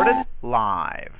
Recorded live.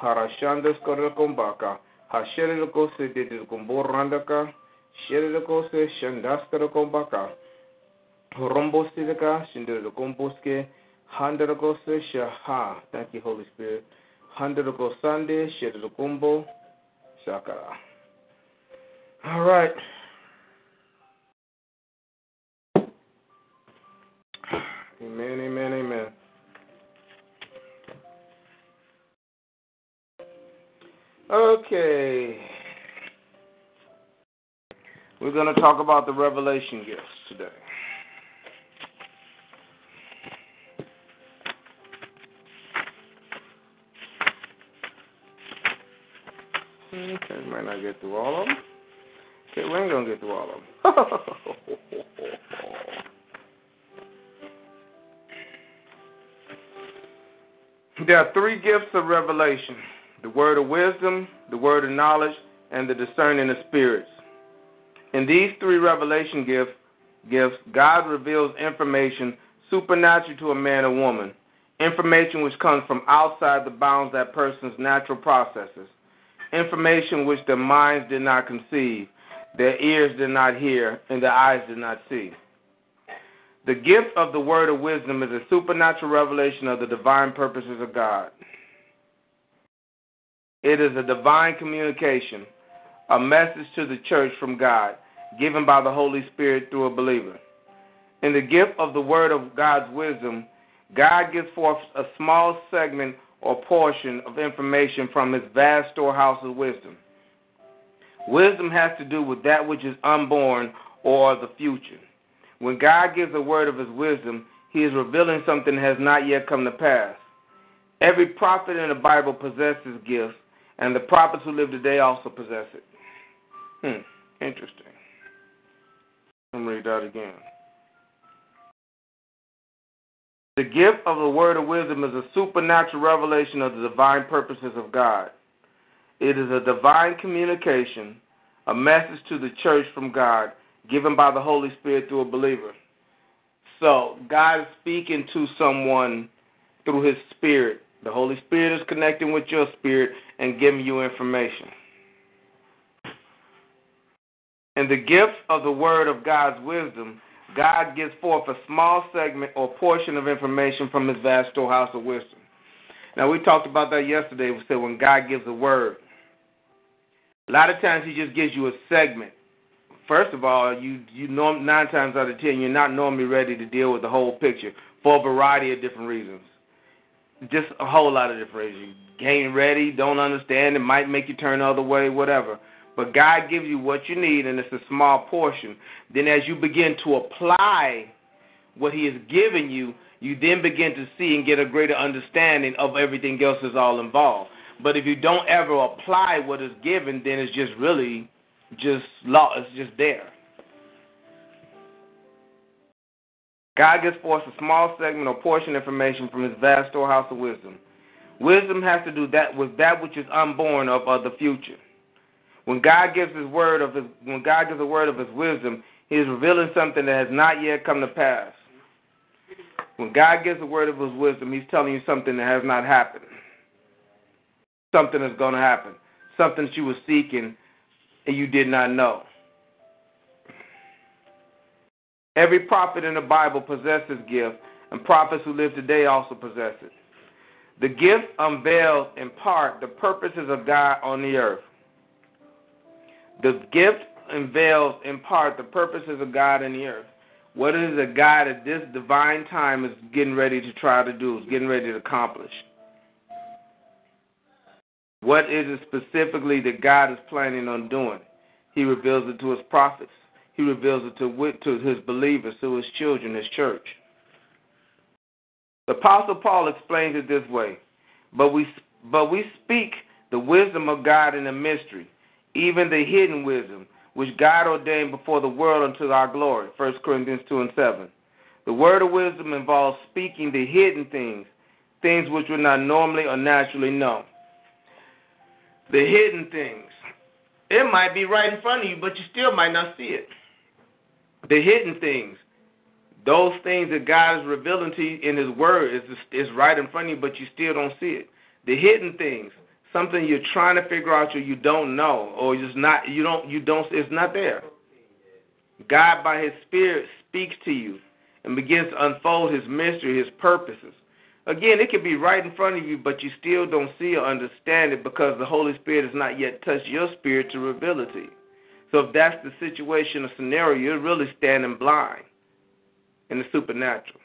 Harashandas de kombaka. Hashere ko se de de shere ko se shandaska kombaka. Rombosti de ka, shinde de komboske, handa se shaha. Thank you, Holy Spirit. Handa ko sande, shere de kumbo, shakara. All right. Amen, amen, amen. Okay. We're going to talk about the revelation gifts today. Okay, might not get through all of them. Okay, we ain't going to get through all of them. there are three gifts of revelation the word of wisdom, the word of knowledge, and the discerning of spirits. In these three revelation gifts, gifts, God reveals information supernatural to a man or woman, information which comes from outside the bounds of that person's natural processes, information which their minds did not conceive, their ears did not hear, and their eyes did not see. The gift of the word of wisdom is a supernatural revelation of the divine purposes of God. It is a divine communication, a message to the church from God, given by the Holy Spirit through a believer. In the gift of the word of God's wisdom, God gives forth a small segment or portion of information from his vast storehouse of wisdom. Wisdom has to do with that which is unborn or the future. When God gives a word of his wisdom, he is revealing something that has not yet come to pass. Every prophet in the Bible possesses gifts, and the prophets who live today also possess it. Hmm, interesting. Let me read that again. The gift of the word of wisdom is a supernatural revelation of the divine purposes of God. It is a divine communication, a message to the church from God, given by the Holy Spirit through a believer. So, God is speaking to someone through His Spirit. The Holy Spirit is connecting with your spirit and giving you information. In the gift of the word of God's wisdom, God gives forth a small segment or portion of information from his vast storehouse of wisdom. Now, we talked about that yesterday. We said when God gives a word, a lot of times he just gives you a segment. First of all, you you know nine times out of ten you're not normally ready to deal with the whole picture for a variety of different reasons. Just a whole lot of different reasons. Getting ready, don't understand, it might make you turn the other way, whatever. But God gives you what you need, and it's a small portion. Then, as you begin to apply what He has given you, you then begin to see and get a greater understanding of everything else that's all involved. But if you don't ever apply what is given, then it's just really just law. It's just there. God gives forth a small segment or portion of information from His vast storehouse of wisdom. Wisdom has to do that with that which is unborn of, of the future. When God gives His word of His, when God gives a word of His wisdom, He is revealing something that has not yet come to pass. When God gives a word of His wisdom, He's telling you something that has not happened. Something is going to happen. Something that you were seeking and you did not know. Every prophet in the Bible possesses gift, and prophets who live today also possess it. The gift unveils in part the purposes of God on the earth. The gift unveils in part the purposes of God in the earth. What is it God at this divine time is getting ready to try to do, is getting ready to accomplish? What is it specifically that God is planning on doing? He reveals it to his prophets. He reveals it to, to his believers, to his children, his church. The Apostle Paul explains it this way. But we, but we speak the wisdom of God in the mystery, even the hidden wisdom, which God ordained before the world unto our glory. 1 Corinthians 2 and 7. The word of wisdom involves speaking the hidden things, things which were not normally or naturally known. The hidden things. It might be right in front of you, but you still might not see it. The hidden things. Those things that God is revealing to you in His Word is is right in front of you, but you still don't see it. The hidden things, something you're trying to figure out or you don't know, or just not you don't you don't it's not there. God by His Spirit speaks to you and begins to unfold His mystery, His purposes. Again, it could be right in front of you, but you still don't see or understand it because the Holy Spirit has not yet touched your spirit to reveal it to you. So if that's the situation or scenario, you're really standing blind in the supernatural.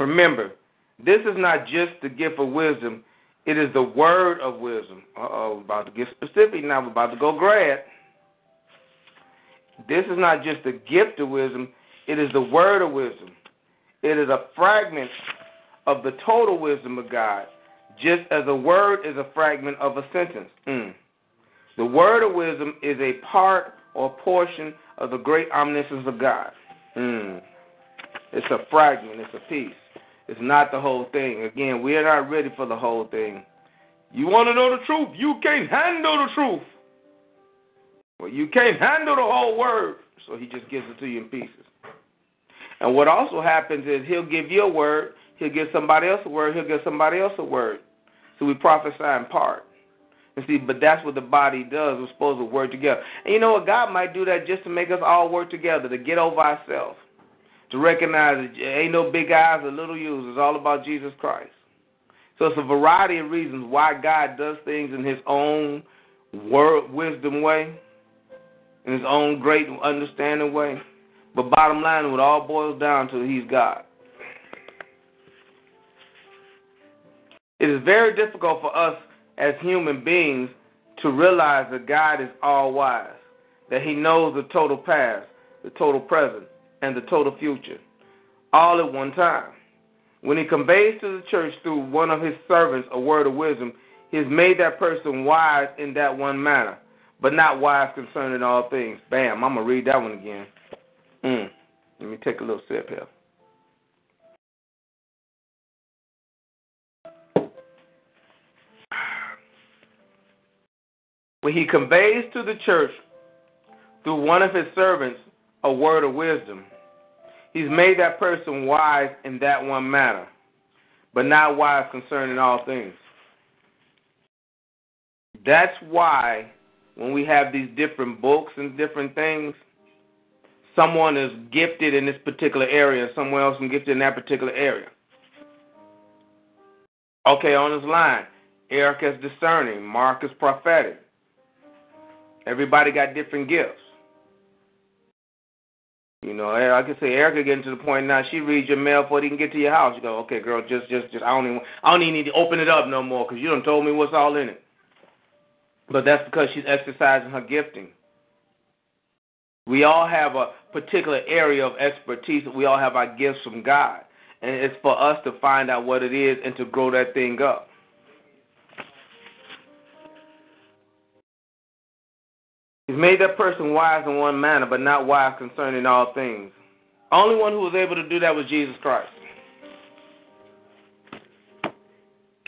Remember, this is not just the gift of wisdom, it is the word of wisdom. Uh oh, about to get specific now, we're about to go grad. This is not just the gift of wisdom, it is the word of wisdom. It is a fragment of the total wisdom of God, just as a word is a fragment of a sentence. Mm. The word of wisdom is a part or portion of the great omniscience of God. Mm. It's a fragment, it's a piece. It's not the whole thing. Again, we are not ready for the whole thing. You want to know the truth? You can't handle the truth. Well, you can't handle the whole word. So he just gives it to you in pieces. And what also happens is he'll give you a word, he'll give somebody else a word, he'll give somebody else a word. So we prophesy in part. And see, but that's what the body does. We're supposed to work together. And you know what? God might do that just to make us all work together, to get over ourselves, to recognize that ain't no big eyes or little U's. It's all about Jesus Christ. So it's a variety of reasons why God does things in His own word, wisdom way, in His own great understanding way. But bottom line, it all boils down to He's God. It is very difficult for us as human beings to realize that God is all wise, that He knows the total past, the total present, and the total future, all at one time. When He conveys to the church through one of His servants a word of wisdom, He has made that person wise in that one manner, but not wise concerning all things. Bam, I'm going to read that one again. Mm. Let me take a little sip here. When he conveys to the church through one of his servants a word of wisdom, he's made that person wise in that one matter, but not wise concerning all things. That's why when we have these different books and different things, someone is gifted in this particular area, someone else is gifted in that particular area. Okay, on this line, Eric is discerning, Mark is prophetic. Everybody got different gifts. You know, I can say Erica getting to the point now. She reads your mail before he can get to your house. You go, okay, girl, just, just, just. I don't even, I don't even need to open it up no more because you don't told me what's all in it. But that's because she's exercising her gifting. We all have a particular area of expertise. We all have our gifts from God. And it's for us to find out what it is and to grow that thing up. He's made that person wise in one manner, but not wise concerning all things. Only one who was able to do that was Jesus Christ.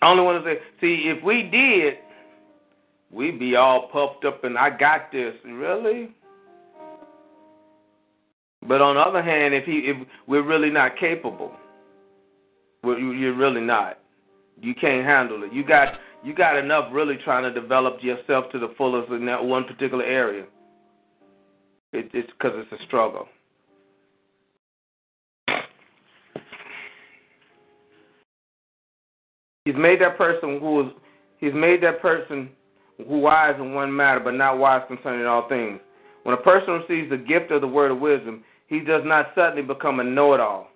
Only one who said, see, if we did, we'd be all puffed up and I got this. Really? But on the other hand, if he if we're really not capable, you're really not. You can't handle it. You got you got enough really trying to develop yourself to the fullest in that one particular area. It, it's because it's a struggle. He's made that person who is he's made that person who wise in one matter, but not wise concerning all things. When a person receives the gift of the word of wisdom, he does not suddenly become a know-it-all.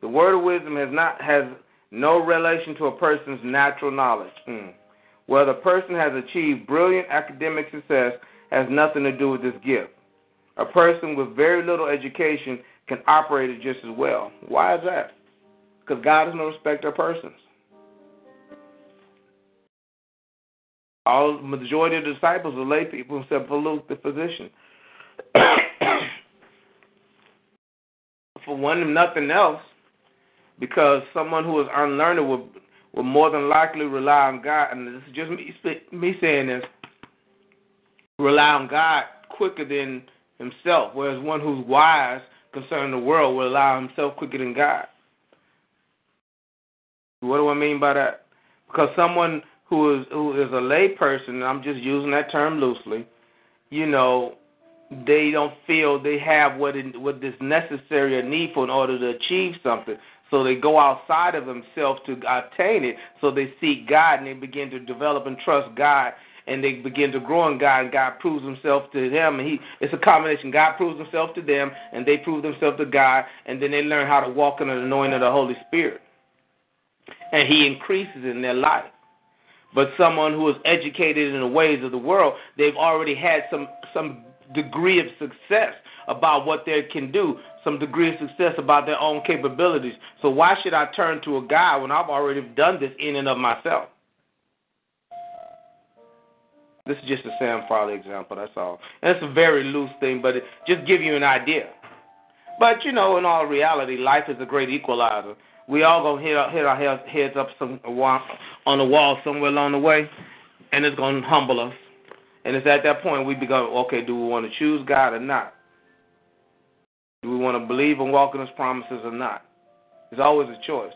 The word of wisdom has not has no relation to a person's natural knowledge. Mm. Whether a person has achieved brilliant academic success has nothing to do with this gift. A person with very little education can operate it just as well. Why is that? Because God is no respecter of persons. All majority of the disciples are lay people except for Luke, the physician. for one, nothing else, because someone who is unlearned will will more than likely rely on God, and this is just me me saying this, rely on God quicker than himself, whereas one who's wise concerning the world will allow himself quicker than God. What do I mean by that? Because someone who is who is a lay person, I'm just using that term loosely, you know, they don't feel they have what it, what is necessary or needful in order to achieve something. So they go outside of themselves to obtain it. So they seek God and they begin to develop and trust God and they begin to grow in God and God proves himself to them and he it's a combination. God proves himself to them and they prove themselves to God and then they learn how to walk in the anointing of the Holy Spirit. And he increases in their life. But someone who is educated in the ways of the world, they've already had some some degree of success about what they can do, some degree of success about their own capabilities. So why should I turn to a guy when I've already done this in and of myself? This is just a Sam Farley example, that's all. And it's a very loose thing, but it just give you an idea. But you know, in all reality, life is a great equalizer. We all gonna hit our, hit our heads up some on the wall somewhere along the way, and it's gonna humble us. And it's at that point we become okay. Do we want to choose God or not? Do we want to believe and walk in His promises or not? It's always a choice.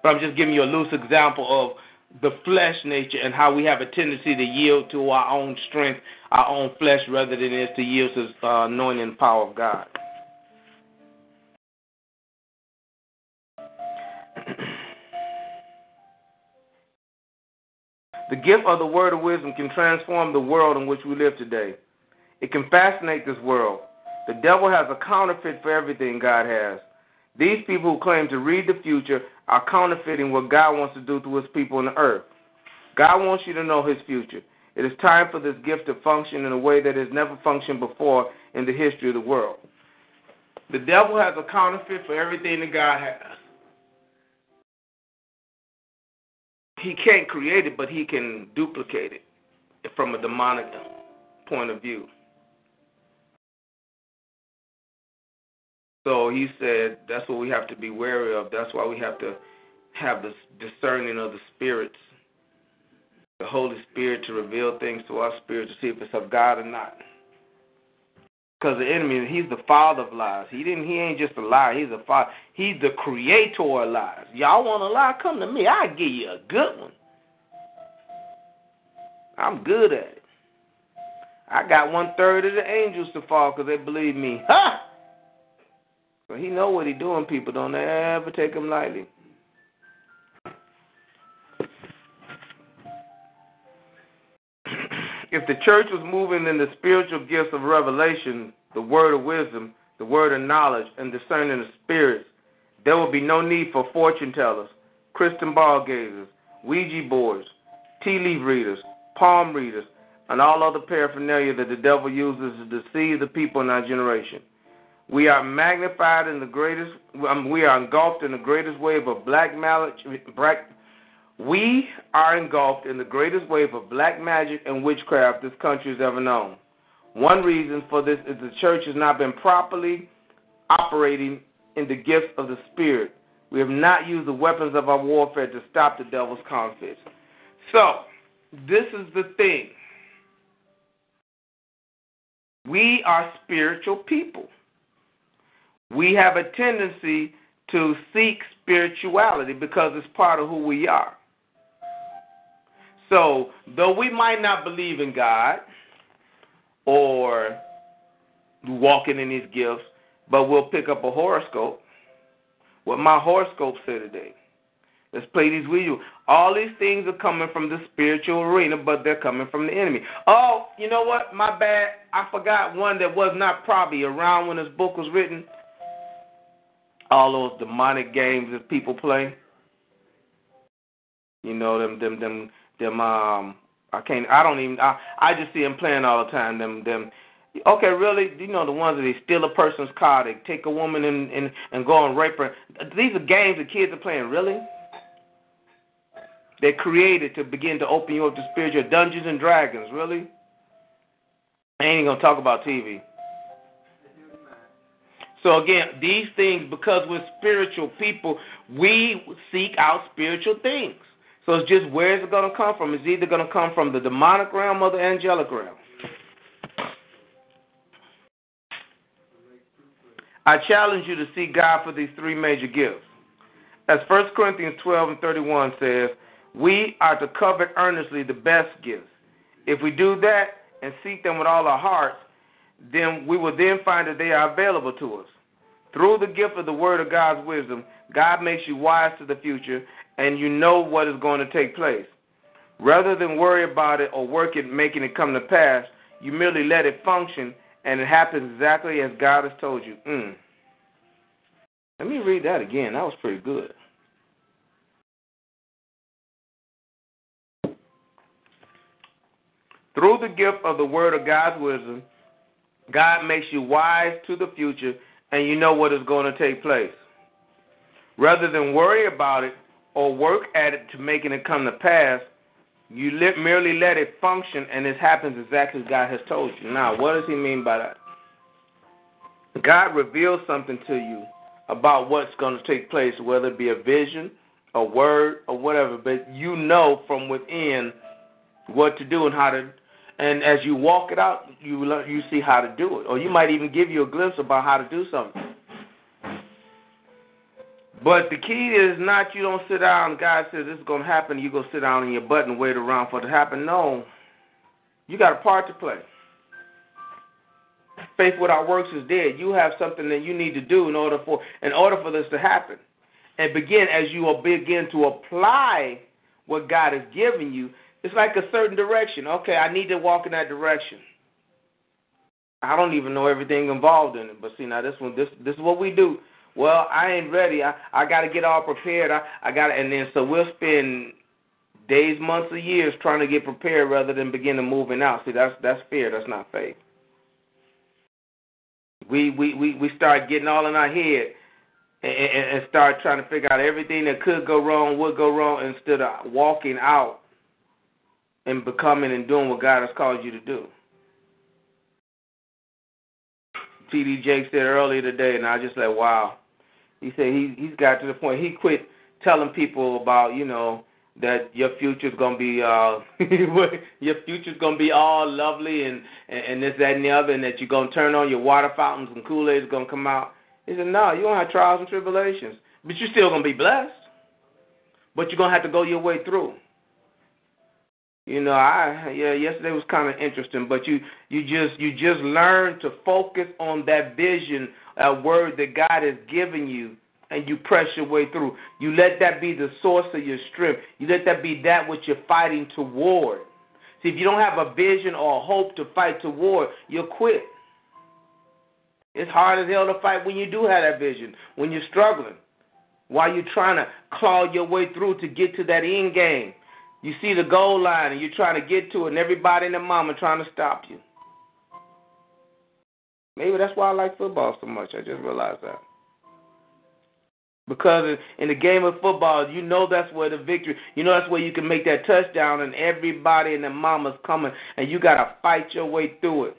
But I'm just giving you a loose example of the flesh nature and how we have a tendency to yield to our own strength, our own flesh, rather than is to yield to the uh, anointing and power of God. The gift of the word of wisdom can transform the world in which we live today. It can fascinate this world. The devil has a counterfeit for everything God has. These people who claim to read the future are counterfeiting what God wants to do to his people on the earth. God wants you to know his future. It is time for this gift to function in a way that has never functioned before in the history of the world. The devil has a counterfeit for everything that God has. he can't create it, but he can duplicate it from a demonic point of view. So he said that's what we have to be wary of. That's why we have to have the discerning of the spirits, the Holy Spirit to reveal things to our spirit to see if it's of God or not. Because the enemy, he's the father of lies. He didn't. He ain't just a liar. He's a father. He's the creator of lies. Y'all want a lie? Come to me. I give you a good one. I'm good at it. I got one third of the angels to fall because they believe me. Ha! So he know what he doing. People don't ever take him lightly. if the church was moving in the spiritual gifts of revelation, the word of wisdom, the word of knowledge, and discerning the spirits, there would be no need for fortune tellers, crystal ball gazers, Ouija boards, tea leaf readers, palm readers, and all other paraphernalia that the devil uses to deceive the people in our generation. We are magnified in the greatest, um, we are engulfed in the greatest wave of black magic, we are engulfed in the greatest wave of black magic and witchcraft this country has ever known. One reason for this is the church has not been properly operating in the gifts of the Spirit. We have not used the weapons of our warfare to stop the devil's conflicts. So, this is the thing. We are spiritual people. We have a tendency to seek spirituality because it's part of who we are. So, though we might not believe in God or walking in His gifts, but we'll pick up a horoscope. What my horoscope said today. Let's play these with you. All these things are coming from the spiritual arena, but they're coming from the enemy. Oh, you know what? My bad. I forgot one that was not probably around when this book was written. All those demonic games that people play. You know them, them, them them um I can't I don't even I I just see them playing all the time them them Okay, really? You know the ones that they steal a person's car, they take a woman and and, and go and rape her. These are games that kids are playing. Really? They're created to begin to open you up to spiritual Dungeons and Dragons. Really? I ain't gonna talk about TV. So again, these things, because we're spiritual people, we seek out spiritual things. So it's just where is it going to come from? It's either going to come from the demonic realm or the angelic realm. I challenge you to seek God for these three major gifts. As 1 Corinthians 12 and 31 says, we are to covet earnestly the best gifts. If we do that and seek them with all our hearts, then we will then find that they are available to us. Through the gift of the word of God's wisdom, God makes you wise to the future and you know what is going to take place. Rather than worry about it or work at making it come to pass, you merely let it function and it happens exactly as God has told you. Mm. Let me read that again. That was pretty good. Through the gift of the word of God's wisdom, God makes you wise to the future and you know what is going to take place. Rather than worry about it or work at it to making it come to pass, you let, merely let it function and it happens exactly as God has told you. Now, what does He mean by that? God reveals something to you about what's going to take place, whether it be a vision, a word, or whatever, but you know from within what to do and how to and as you walk it out, you learn, you see how to do it, or you might even give you a glimpse about how to do something. But the key is not you don't sit down. and God says this is going to happen. You go sit down in your butt and wait around for it to happen. No, you got a part to play. Faith without works is dead. You have something that you need to do in order for in order for this to happen. And begin as you begin to apply what God has given you. It's like a certain direction. Okay, I need to walk in that direction. I don't even know everything involved in it, but see now this one, this this is what we do. Well, I ain't ready. I I got to get all prepared. I I got to, and then so we'll spend days, months, or years trying to get prepared rather than begin to moving out. See, that's that's fear. That's not faith. We we we we start getting all in our head and, and, and start trying to figure out everything that could go wrong, would go wrong, instead of walking out and becoming and doing what God has called you to do. T.D. Jakes said earlier today, and I just like, wow. He said he he's got to the point he quit telling people about you know that your future's gonna be uh your future's gonna be all lovely and, and and this that and the other and that you're gonna turn on your water fountains and Kool Aid's gonna come out. He said, No, you're gonna have trials and tribulations. But you're still gonna be blessed. But you're gonna have to go your way through. You know, I yeah, yesterday was kind of interesting, but you you just you just learn to focus on that vision, a word that God has given you, and you press your way through. You let that be the source of your strength. You let that be that which you're fighting toward. See, if you don't have a vision or a hope to fight toward, you'll quit. It's hard as hell to fight when you do have that vision, when you're struggling, while you're trying to claw your way through to get to that end game. You see the goal line and you're trying to get to it, and everybody and their mama trying to stop you. Maybe that's why I like football so much. I just realized that. Because in the game of football, you know that's where the victory, you know that's where you can make that touchdown, and everybody and their mama's coming, and you got to fight your way through it.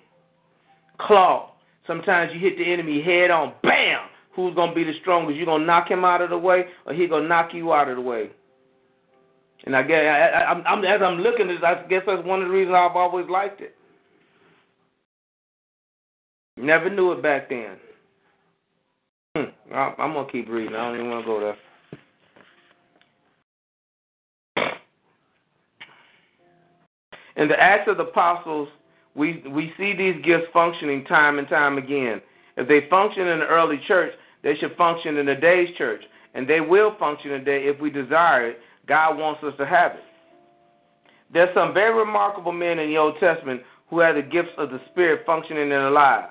Claw. Sometimes you hit the enemy head on, bam! Who's going to be the strongest? You going to knock him out of the way, or he going to knock you out of the way? And I guess I, I, I'm, as I'm looking at this, I guess that's one of the reasons I've always liked it. Never knew it back then. Hmm. I'm gonna keep reading. I don't even want to go there. In the Acts of the Apostles, we we see these gifts functioning time and time again. If they function in the early church, they should function in the day's church, and they will function today if we desire it God wants us to have it. There's some very remarkable men in the Old Testament who had the gifts of the Spirit functioning in their lives.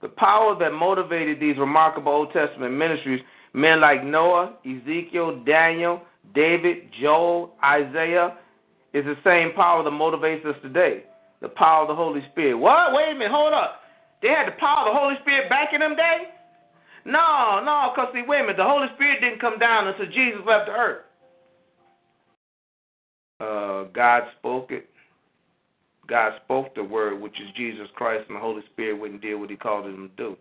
The power that motivated these remarkable Old Testament ministries, men like Noah, Ezekiel, Daniel, David, Joel, Isaiah, is the same power that motivates us today. The power of the Holy Spirit. What? Wait a minute, hold up. They had the power of the Holy Spirit back in them days? No, no, because see, wait a minute, the Holy Spirit didn't come down until Jesus left the earth. Uh, God spoke it. God spoke the word, which is Jesus Christ, and the Holy Spirit wouldn't do what he called him to do.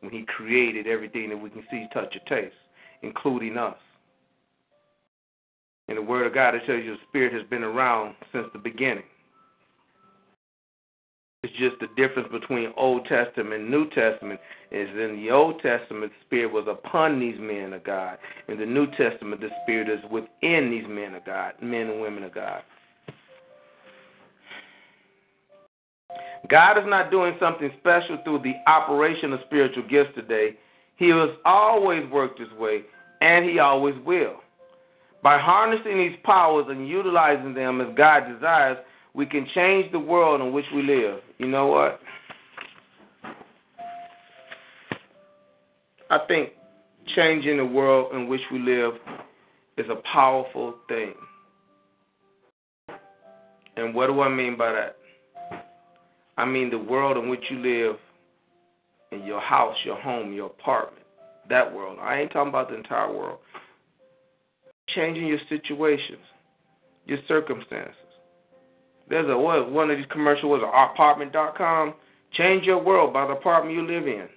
When he created everything that we can see, touch, or taste, including us. In the Word of God, it tells you the Spirit has been around since the beginning. It's just the difference between Old Testament and New Testament is in the Old Testament, the Spirit was upon these men of God. In the New Testament, the Spirit is within these men of God, men and women of God. God is not doing something special through the operation of spiritual gifts today. He has always worked His way, and He always will. By harnessing these powers and utilizing them as God desires, we can change the world in which we live. You know what? I think changing the world in which we live is a powerful thing. And what do I mean by that? I mean the world in which you live, in your house, your home, your apartment, that world. I ain't talking about the entire world. Changing your situations, your circumstances. There's a what one of these commercials was apartment.com. Change your world by the apartment you live in.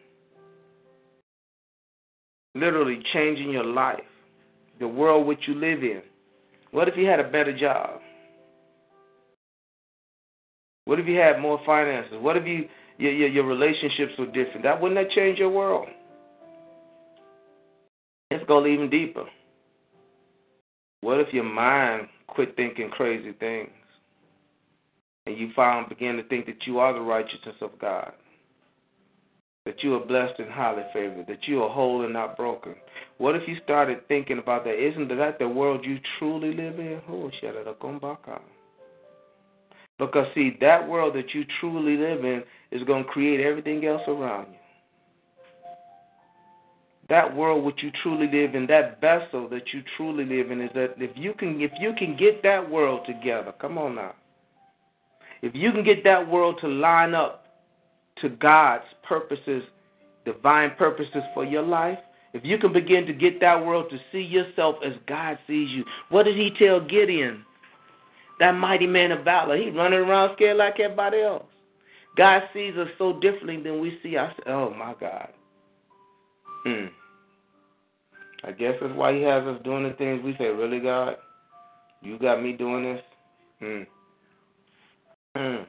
Literally changing your life, the world which you live in. What if you had a better job? What if you had more finances? What if you your, your, your relationships were different? That wouldn't that change your world? Let's go even deeper. What if your mind quit thinking crazy things? And you found begin to think that you are the righteousness of God. That you are blessed and highly favored, that you are whole and not broken. What if you started thinking about that? Isn't that the world you truly live in? Oh, because, see, that world that you truly live in is going to create everything else around you. That world which you truly live in, that vessel that you truly live in, is that if you can, if you can get that world together, come on now. If you can get that world to line up to God's purposes, divine purposes for your life, if you can begin to get that world to see yourself as God sees you, what did He tell Gideon? That mighty man of valor. He's running around scared like everybody else. God sees us so differently than we see ourselves. Oh, my God. Hmm. I guess that's why He has us doing the things we say, really, God? You got me doing this? Hmm. Hmm.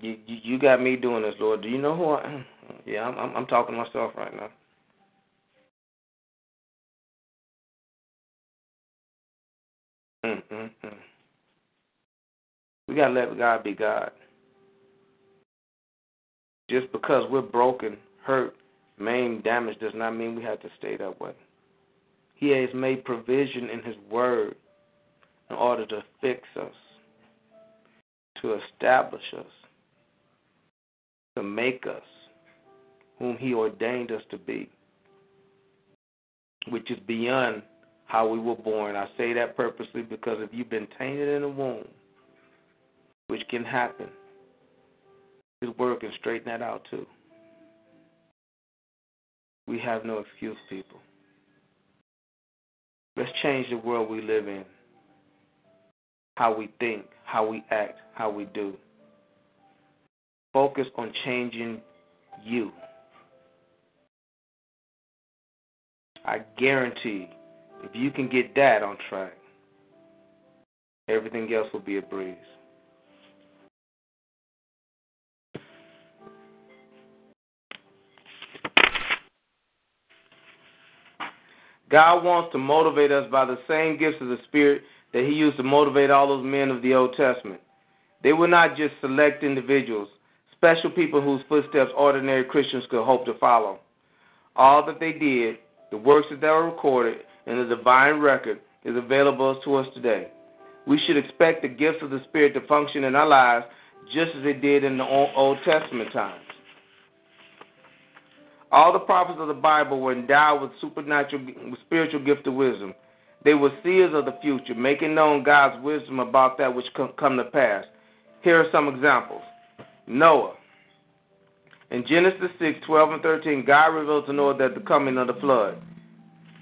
You, you you got me doing this, Lord. Do you know who I? Yeah, I'm I'm, I'm talking to myself right now. Mm-mm-mm. We got to let God be God. Just because we're broken, hurt, maimed, damaged, does not mean we have to stay that way. He has made provision in His Word in order to fix us, to establish us, to make us whom He ordained us to be, which is beyond how we were born. I say that purposely because if you've been tainted in the womb, which can happen. His word can straighten that out too. We have no excuse, people. Let's change the world we live in. How we think, how we act, how we do. Focus on changing you. I guarantee if you can get that on track, everything else will be a breeze. God wants to motivate us by the same gifts of the Spirit that He used to motivate all those men of the Old Testament. They were not just select individuals, special people whose footsteps ordinary Christians could hope to follow. All that they did, the works that were recorded in the divine record, is available to us today. We should expect the gifts of the Spirit to function in our lives just as they did in the Old Testament times. All the prophets of the Bible were endowed with supernatural, spiritual gift of wisdom. They were seers of the future, making known God's wisdom about that which come, to pass. Here are some examples. Noah. In Genesis 6, 12 and 13, God revealed to Noah that the coming of the flood.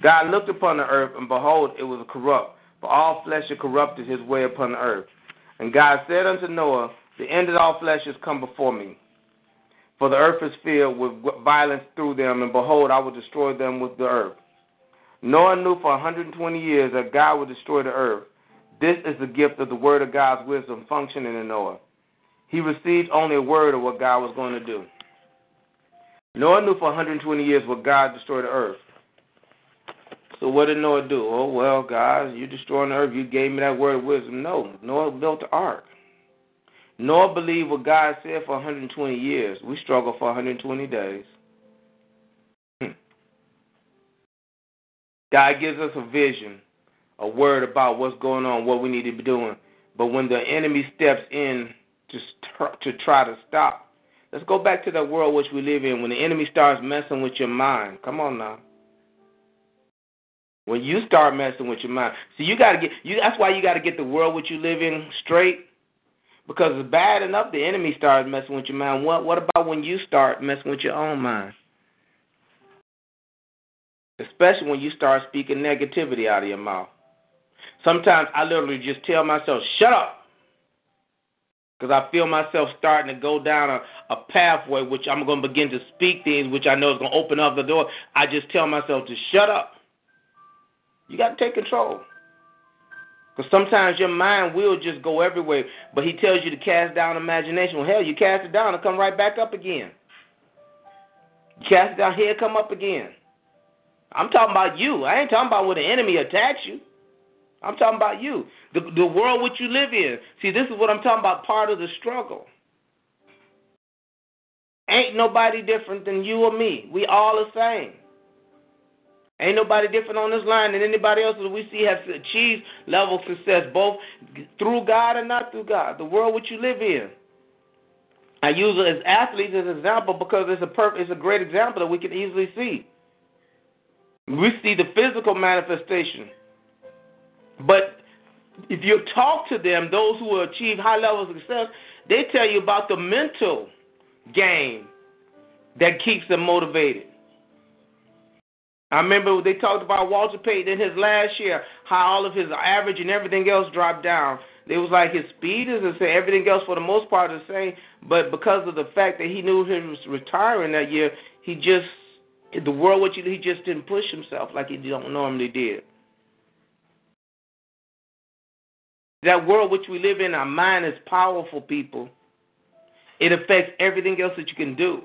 God looked upon the earth, and behold, it was corrupt, for all flesh had corrupted his way upon the earth. And God said unto Noah, The end of all flesh is come before me. For the earth is filled with violence through them, and behold, I will destroy them with the earth. Noah knew for 120 years that God would destroy the earth. This is the gift of the word of God's wisdom functioning in Noah. He received only a word of what God was going to do. Noah knew for 120 years what God destroyed the earth. So what did Noah do? Oh well, God, you destroying the earth. You gave me that word of wisdom. No, Noah built the ark. Noah believed what God said for 120 years. We struggle for 120 days. God gives us a vision, a word about what's going on, what we need to be doing. But when the enemy steps in to to try to stop, let's go back to that world which we live in. When the enemy starts messing with your mind, come on now. When you start messing with your mind, see, you got to get you. That's why you got to get the world which you live in straight, because it's bad enough the enemy starts messing with your mind. What what about when you start messing with your own mind? Especially when you start speaking negativity out of your mouth. Sometimes I literally just tell myself, "Shut up." because I feel myself starting to go down a, a pathway which I'm going to begin to speak things which I know is going to open up the door. I just tell myself to shut up. You got to take control. Because sometimes your mind will just go everywhere, but he tells you to cast down imagination. Well, hell, you cast it down, and come right back up again. You cast it down, here, come up again. I'm talking about you. I ain't talking about when the enemy attacks you. I'm talking about you. The, the world which you live in. See, this is what I'm talking about, part of the struggle. Ain't nobody different than you or me. We all the same. Ain't nobody different on this line than anybody else that we see has achieved level success, both through God and not through God. The world which you live in. I use it as athletes as an example because it's a per- it's a great example that we can easily see. We see the physical manifestation, but if you talk to them, those who achieve high levels of success, they tell you about the mental game that keeps them motivated. I remember they talked about Walter Payton in his last year, how all of his average and everything else dropped down. It was like his speed is the same, everything else for the most part is the same, but because of the fact that he knew he was retiring that year, he just the world which he just didn't push himself like he don't normally did. That world which we live in, our mind is powerful, people. It affects everything else that you can do.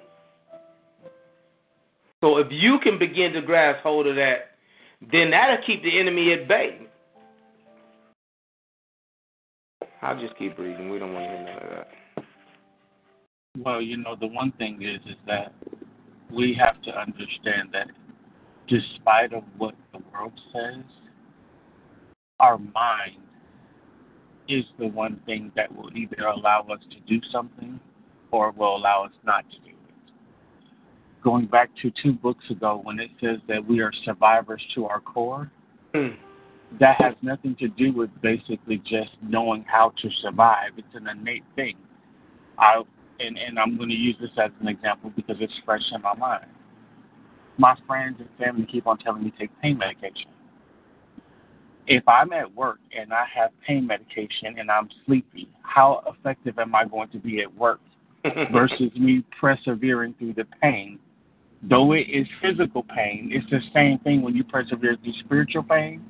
So if you can begin to grasp hold of that, then that'll keep the enemy at bay. I'll just keep reading. We don't want to hear none of that. Well, you know, the one thing is is that we have to understand that despite of what the world says, our mind is the one thing that will either allow us to do something or will allow us not to do it. going back to two books ago when it says that we are survivors to our core, mm. that has nothing to do with basically just knowing how to survive. It's an innate thing. I and, and I'm going to use this as an example because it's fresh in my mind. My friends and family keep on telling me to take pain medication. If I'm at work and I have pain medication and I'm sleepy, how effective am I going to be at work versus me persevering through the pain Though it is physical pain, it's the same thing when you persevere through spiritual pain,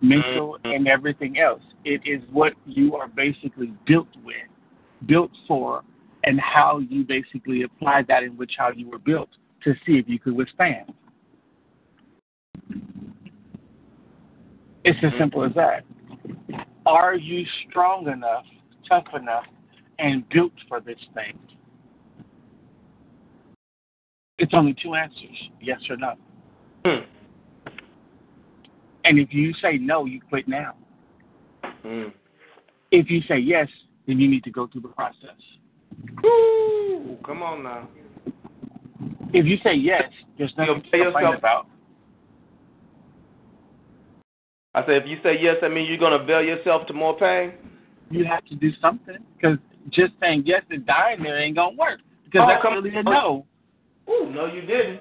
mental, mm-hmm. and everything else. It is what you are basically built with, built for, and how you basically apply that in which how you were built to see if you could withstand. It's as simple as that. Are you strong enough, tough enough, and built for this thing? It's only two answers yes or no. Hmm. And if you say no, you quit now. Hmm. If you say yes, then you need to go through the process. Ooh, come on now. If you say yes, there's nothing to complain about. I said, if you say yes, that means you're going to bail yourself to more pain? You have to do something because just saying yes and dying there ain't gonna work because Oh, that's come- really oh. no. Ooh, no, you didn't.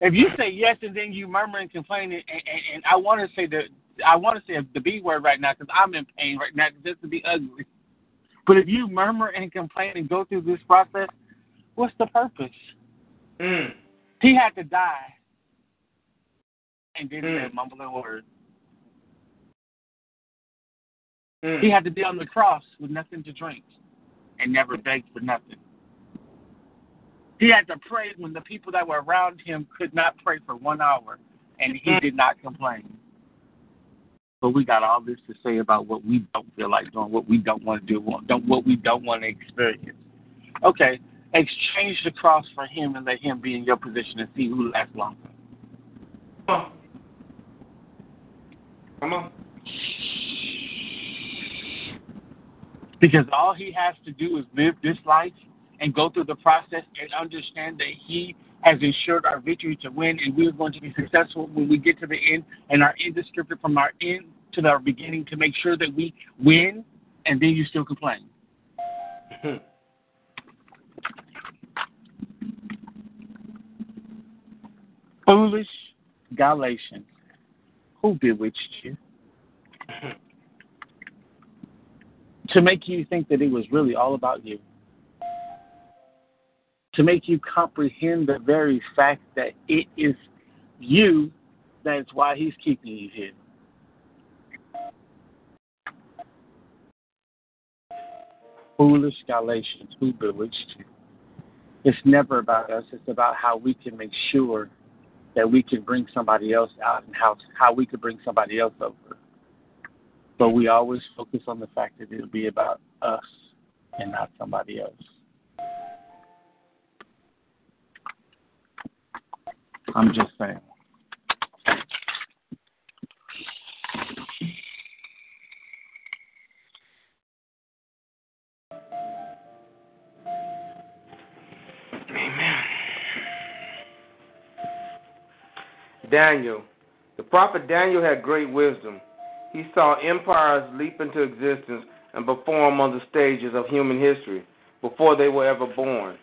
If you say yes and then you murmur and complain, and, and, and I want to say the I want to say the B word right now because I'm in pain right now just to be ugly. But if you murmur and complain and go through this process, what's the purpose? Mm. He had to die, and didn't Mm. say mumbling word. Mm. He had to be on the cross with nothing to drink, and never begged for nothing. He had to pray when the people that were around him could not pray for one hour, and he did not complain. But we got all this to say about what we don't feel like doing, what we don't want to do, what don't what we don't want to experience. Okay, exchange the cross for him and let him be in your position and see who lasts longer. Come on. Come on. Because all he has to do is live this life and go through the process and understand that he has ensured our victory to win and we're going to be successful when we get to the end and our end is scripted from our end to our beginning to make sure that we win and then you still complain. Foolish Galatians, who bewitched you? to make you think that it was really all about you. To make you comprehend the very fact that it is you that is why he's keeping you here. Foolish Galatians, who bewitched you? It's never about us. It's about how we can make sure that we can bring somebody else out and how how we can bring somebody else over. But we always focus on the fact that it'll be about us and not somebody else. I'm just saying. Amen. Daniel. The prophet Daniel had great wisdom. He saw empires leap into existence and perform on the stages of human history before they were ever born.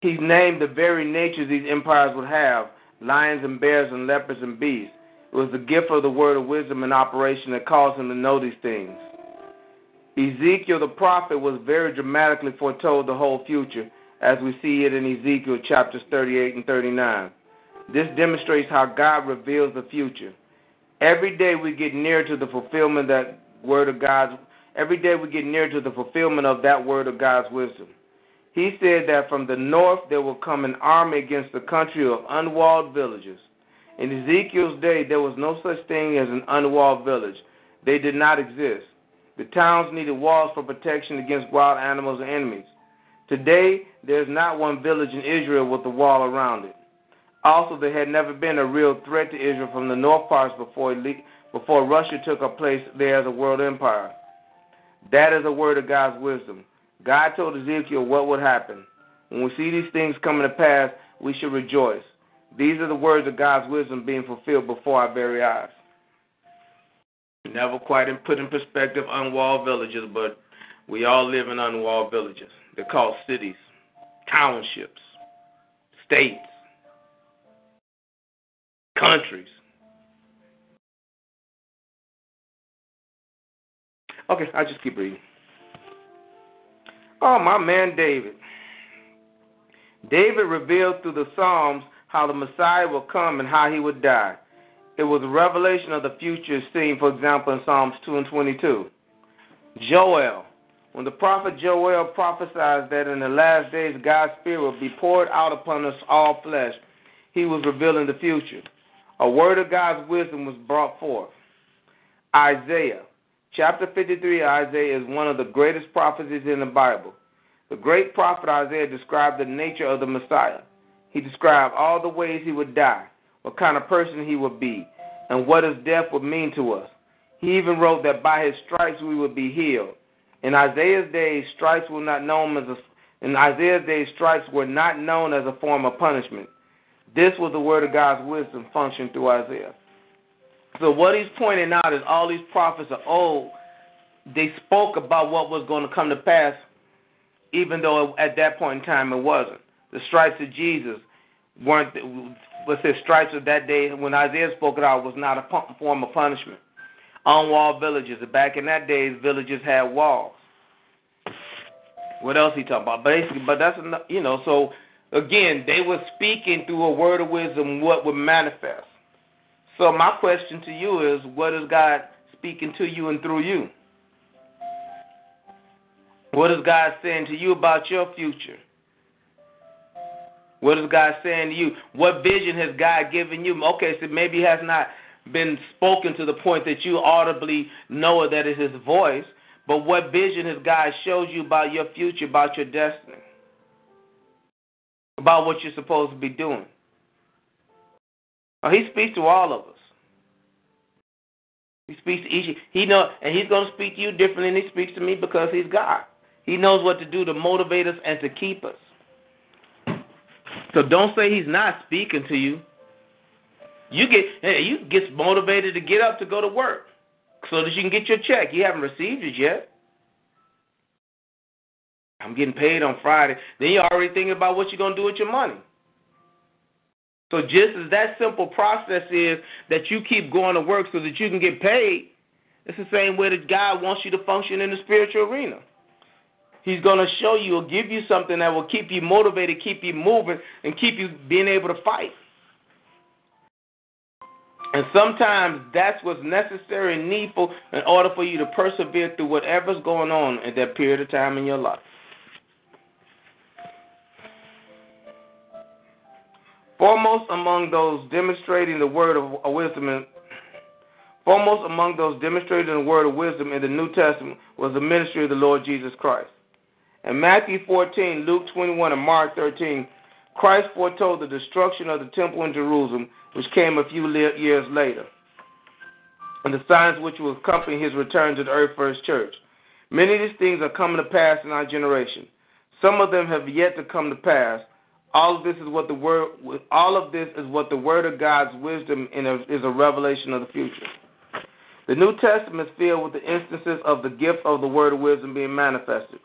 He named the very natures these empires would have lions and bears and leopards and beasts. It was the gift of the word of wisdom in operation that caused him to know these things. Ezekiel the prophet was very dramatically foretold the whole future, as we see it in Ezekiel chapters 38 and 39. This demonstrates how God reveals the future. Every day we get near to the fulfillment that word of God's every day we get nearer to the fulfillment of that word of God's wisdom. He said that from the north there will come an army against the country of unwalled villages. In Ezekiel's day there was no such thing as an unwalled village. They did not exist. The towns needed walls for protection against wild animals and enemies. Today, there is not one village in Israel with a wall around it. Also, there had never been a real threat to Israel from the north parts before, before Russia took a place there as a world empire. That is a word of God's wisdom. God told Ezekiel what would happen. When we see these things coming to pass, we should rejoice. These are the words of God's wisdom being fulfilled before our very eyes. Never quite put in perspective unwalled villages, but we all live in unwalled villages. They're called cities, townships, states, countries. Okay, I'll just keep reading. Oh, my man David. David revealed through the Psalms how the Messiah will come and how he would die. It was a revelation of the future seen, for example, in Psalms 2 and 22. Joel. When the prophet Joel prophesied that in the last days God's Spirit would be poured out upon us all flesh, he was revealing the future. A word of God's wisdom was brought forth. Isaiah. Chapter 53 Isaiah is one of the greatest prophecies in the Bible. The great prophet Isaiah described the nature of the Messiah. He described all the ways he would die, what kind of person he would be, and what his death would mean to us. He even wrote that by his stripes we would be healed. In Isaiah's day, stripes were not known as a, in Isaiah's days, stripes were not known as a form of punishment. This was the word of God's wisdom functioning through Isaiah. So what he's pointing out is all these prophets of old they spoke about what was going to come to pass, even though at that point in time it wasn't. The stripes of Jesus weren't. What's the stripes of that day when Isaiah spoke it out was not a form of punishment. Unwalled villages. Back in that days, villages had walls. What else he talking about? Basically, but that's you know. So again, they were speaking through a word of wisdom what would manifest. So my question to you is, what is God speaking to you and through you? What is God saying to you about your future? What is God saying to you? What vision has God given you? Okay, so maybe it has not been spoken to the point that you audibly know that it is His voice, but what vision has God showed you about your future, about your destiny, about what you're supposed to be doing? Well, he speaks to all of us. He speaks to each. He know, and he's going to speak to you differently than he speaks to me because he's God. He knows what to do to motivate us and to keep us. So don't say he's not speaking to you. You get you get motivated to get up to go to work so that you can get your check. You haven't received it yet. I'm getting paid on Friday. Then you're already thinking about what you're gonna do with your money. So just as that simple process is that you keep going to work so that you can get paid, it's the same way that God wants you to function in the spiritual arena. He's going to show you or give you something that will keep you motivated, keep you moving, and keep you being able to fight. And sometimes that's what's necessary and needful in order for you to persevere through whatever's going on at that period of time in your life. Foremost among those demonstrating the word of wisdom, foremost among those demonstrating the word of wisdom in the New Testament was the ministry of the Lord Jesus Christ. In Matthew 14, Luke 21, and Mark 13, Christ foretold the destruction of the temple in Jerusalem, which came a few years later, and the signs which will accompany his return to the earth for his church. Many of these things are coming to pass in our generation. Some of them have yet to come to pass, all of this is what the word. All of this is what the word of God's wisdom is a revelation of the future. The New Testament is filled with the instances of the gift of the word of wisdom being manifested.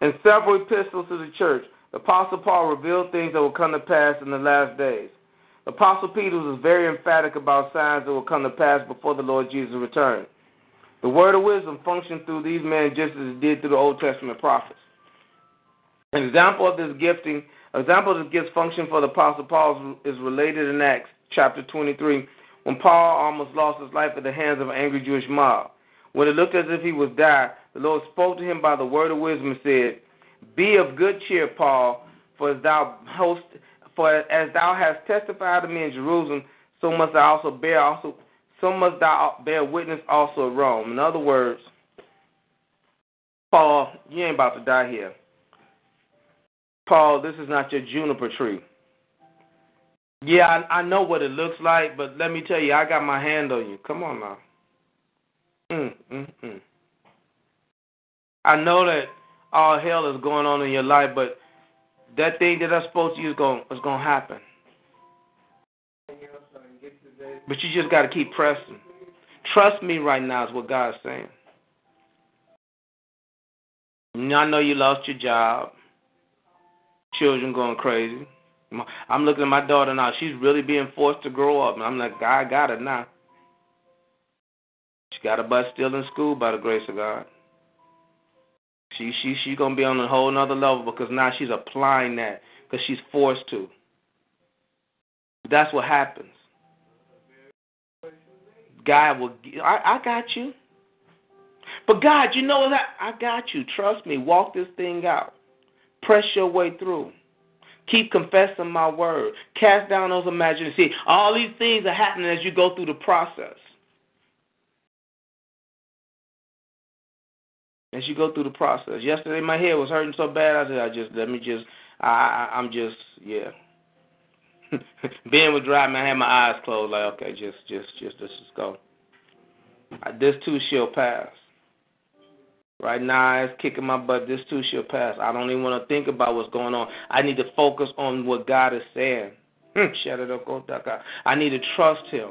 In several epistles to the church, the Apostle Paul revealed things that will come to pass in the last days. The Apostle Peter was very emphatic about signs that will come to pass before the Lord Jesus return. The word of wisdom functioned through these men just as it did through the Old Testament prophets. An example of this gifting example that gives function for the Apostle Paul is related in Acts chapter 23, when Paul almost lost his life at the hands of an angry Jewish mob. When it looked as if he was dead, the Lord spoke to him by the word of wisdom and said, Be of good cheer, Paul, for as thou host, for as thou hast testified to me in Jerusalem, so must I also bear also so must thou bear witness also at Rome. In other words, Paul, you ain't about to die here. Paul, this is not your juniper tree. Yeah, I, I know what it looks like, but let me tell you, I got my hand on you. Come on now. Mm, mm, mm. I know that all hell is going on in your life, but that thing that I spoke to you is going is going to happen. But you just got to keep pressing. Trust me right now is what God's saying. I know you lost your job children going crazy. I'm looking at my daughter now. She's really being forced to grow up. And I'm like, God got it now. She got a butt still in school by the grace of God. She she she's gonna be on a whole another level because now she's applying that because she's forced to. That's what happens. God will. I I got you. But God, you know that I got you. Trust me. Walk this thing out. Press your way through. Keep confessing my word. Cast down those imaginations. See, all these things are happening as you go through the process. As you go through the process. Yesterday, my head was hurting so bad. I said, "I just let me just. I, I I'm just yeah." ben was driving. I had my eyes closed. Like, okay, just, just, just, let's just go. This too shall pass. Right now, it's kicking my butt. This too shall pass. I don't even want to think about what's going on. I need to focus on what God is saying. Hmm, I need to trust Him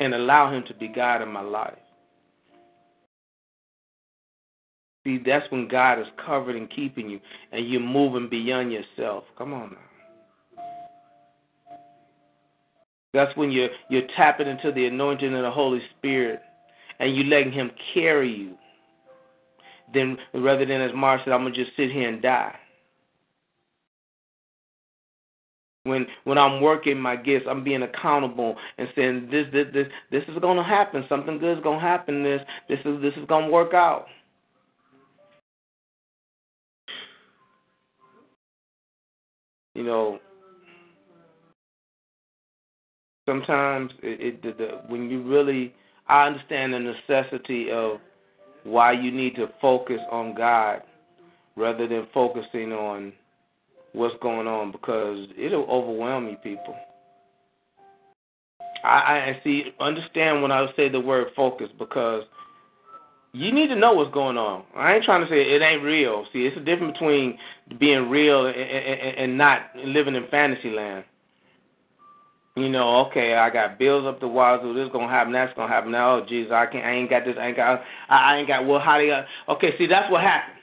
and allow Him to be God in my life. See, that's when God is covered and keeping you, and you're moving beyond yourself. Come on now. That's when you're you're tapping into the anointing of the Holy Spirit and you letting Him carry you. Then, rather than as Mark said, I'm gonna just sit here and die. When when I'm working my gifts, I'm being accountable and saying this this this this is gonna happen. Something good is gonna happen. This this is this is gonna work out. You know, sometimes it, it the, the, when you really I understand the necessity of why you need to focus on God rather than focusing on what's going on because it'll overwhelm you people. I, I see understand when I say the word focus because you need to know what's going on. I ain't trying to say it ain't real. See, it's a difference between being real and, and, and not living in fantasy land. You know, okay, I got bills up the wazoo. This gonna happen. That's gonna happen. Now, oh, Jesus, I can't. I ain't got this. I ain't got. I, I ain't got. Well, how do you? Okay, see, that's what happened.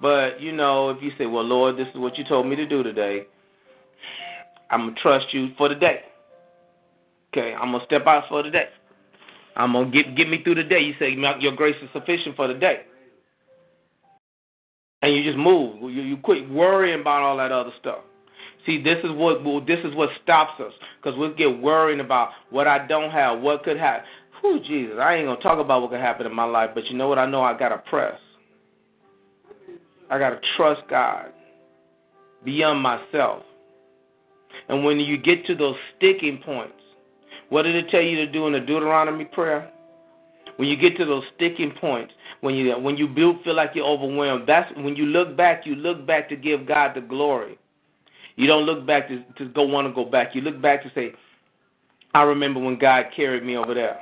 But you know, if you say, "Well, Lord, this is what you told me to do today," I'm gonna trust you for the day. Okay, I'm gonna step out for the day. I'm gonna get get me through the day. You say your grace is sufficient for the day, and you just move. You you quit worrying about all that other stuff. See, this is what this is what stops us because we get worrying about what I don't have, what could happen. Whew, Jesus, I ain't gonna talk about what could happen in my life, but you know what? I know I gotta press. I got to trust God beyond myself. And when you get to those sticking points, what did it tell you to do in the Deuteronomy prayer? When you get to those sticking points, when you when you feel like you're overwhelmed, that's when you look back. You look back to give God the glory. You don't look back to, to go want to go back. You look back to say, I remember when God carried me over there.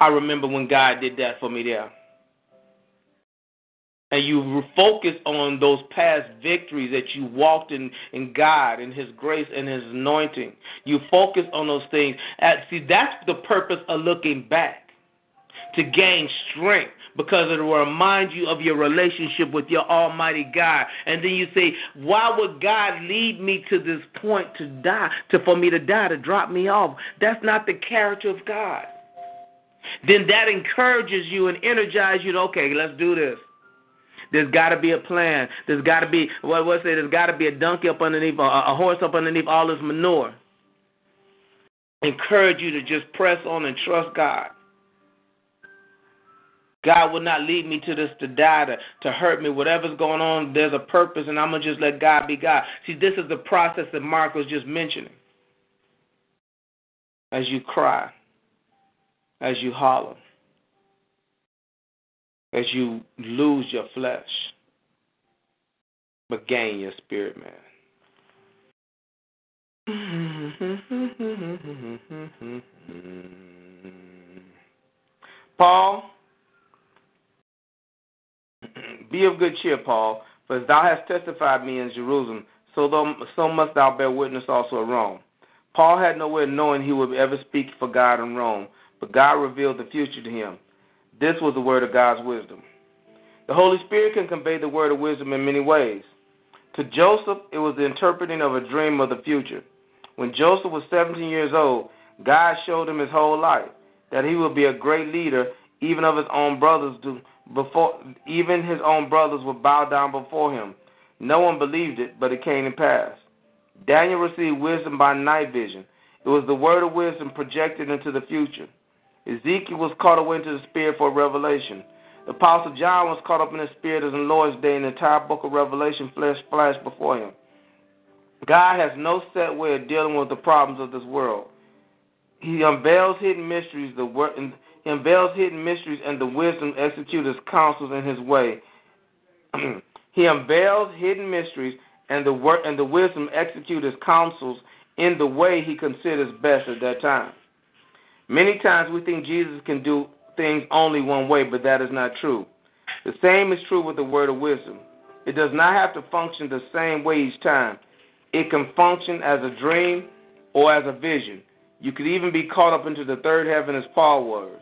I remember when God did that for me there and you focus on those past victories that you walked in in God and His grace and His anointing. You focus on those things. see, that's the purpose of looking back to gain strength because it will remind you of your relationship with your Almighty God. And then you say, why would God lead me to this point to die, to for me to die, to drop me off? That's not the character of God. Then that encourages you and energizes you to, okay, let's do this. There's got to be a plan. There's got to be what what it? There's got to be a donkey up underneath, a, a horse up underneath all this manure. Encourage you to just press on and trust God. God will not lead me to this to die, to, to hurt me. Whatever's going on, there's a purpose, and I'm going to just let God be God. See, this is the process that Mark was just mentioning. As you cry, as you holler, as you lose your flesh, but gain your spirit, man. Paul, be of good cheer, Paul, for as thou hast testified me in Jerusalem, so, though, so must thou bear witness also at Rome. Paul had no way of knowing he would ever speak for God in Rome, but God revealed the future to him. This was the word of God's wisdom. The Holy Spirit can convey the word of wisdom in many ways. To Joseph, it was the interpreting of a dream of the future. When Joseph was 17 years old, God showed him his whole life that he would be a great leader, even of his own brothers before even his own brothers would bow down before him. No one believed it, but it came to pass. Daniel received wisdom by night vision. It was the word of wisdom projected into the future. Ezekiel was caught away into the spirit for revelation. The Apostle John was caught up in the spirit as in Lord's day, and the entire book of Revelation flashed before him. God has no set way of dealing with the problems of this world. He unveils hidden mysteries, the word, unveils hidden mysteries and the wisdom execute his counsels in his way. he unveils hidden mysteries and the work and the wisdom execute his counsels in the way he considers best at that time. Many times we think Jesus can do things only one way, but that is not true. The same is true with the word of wisdom. It does not have to function the same way each time. It can function as a dream or as a vision. You could even be caught up into the third heaven as Paul was.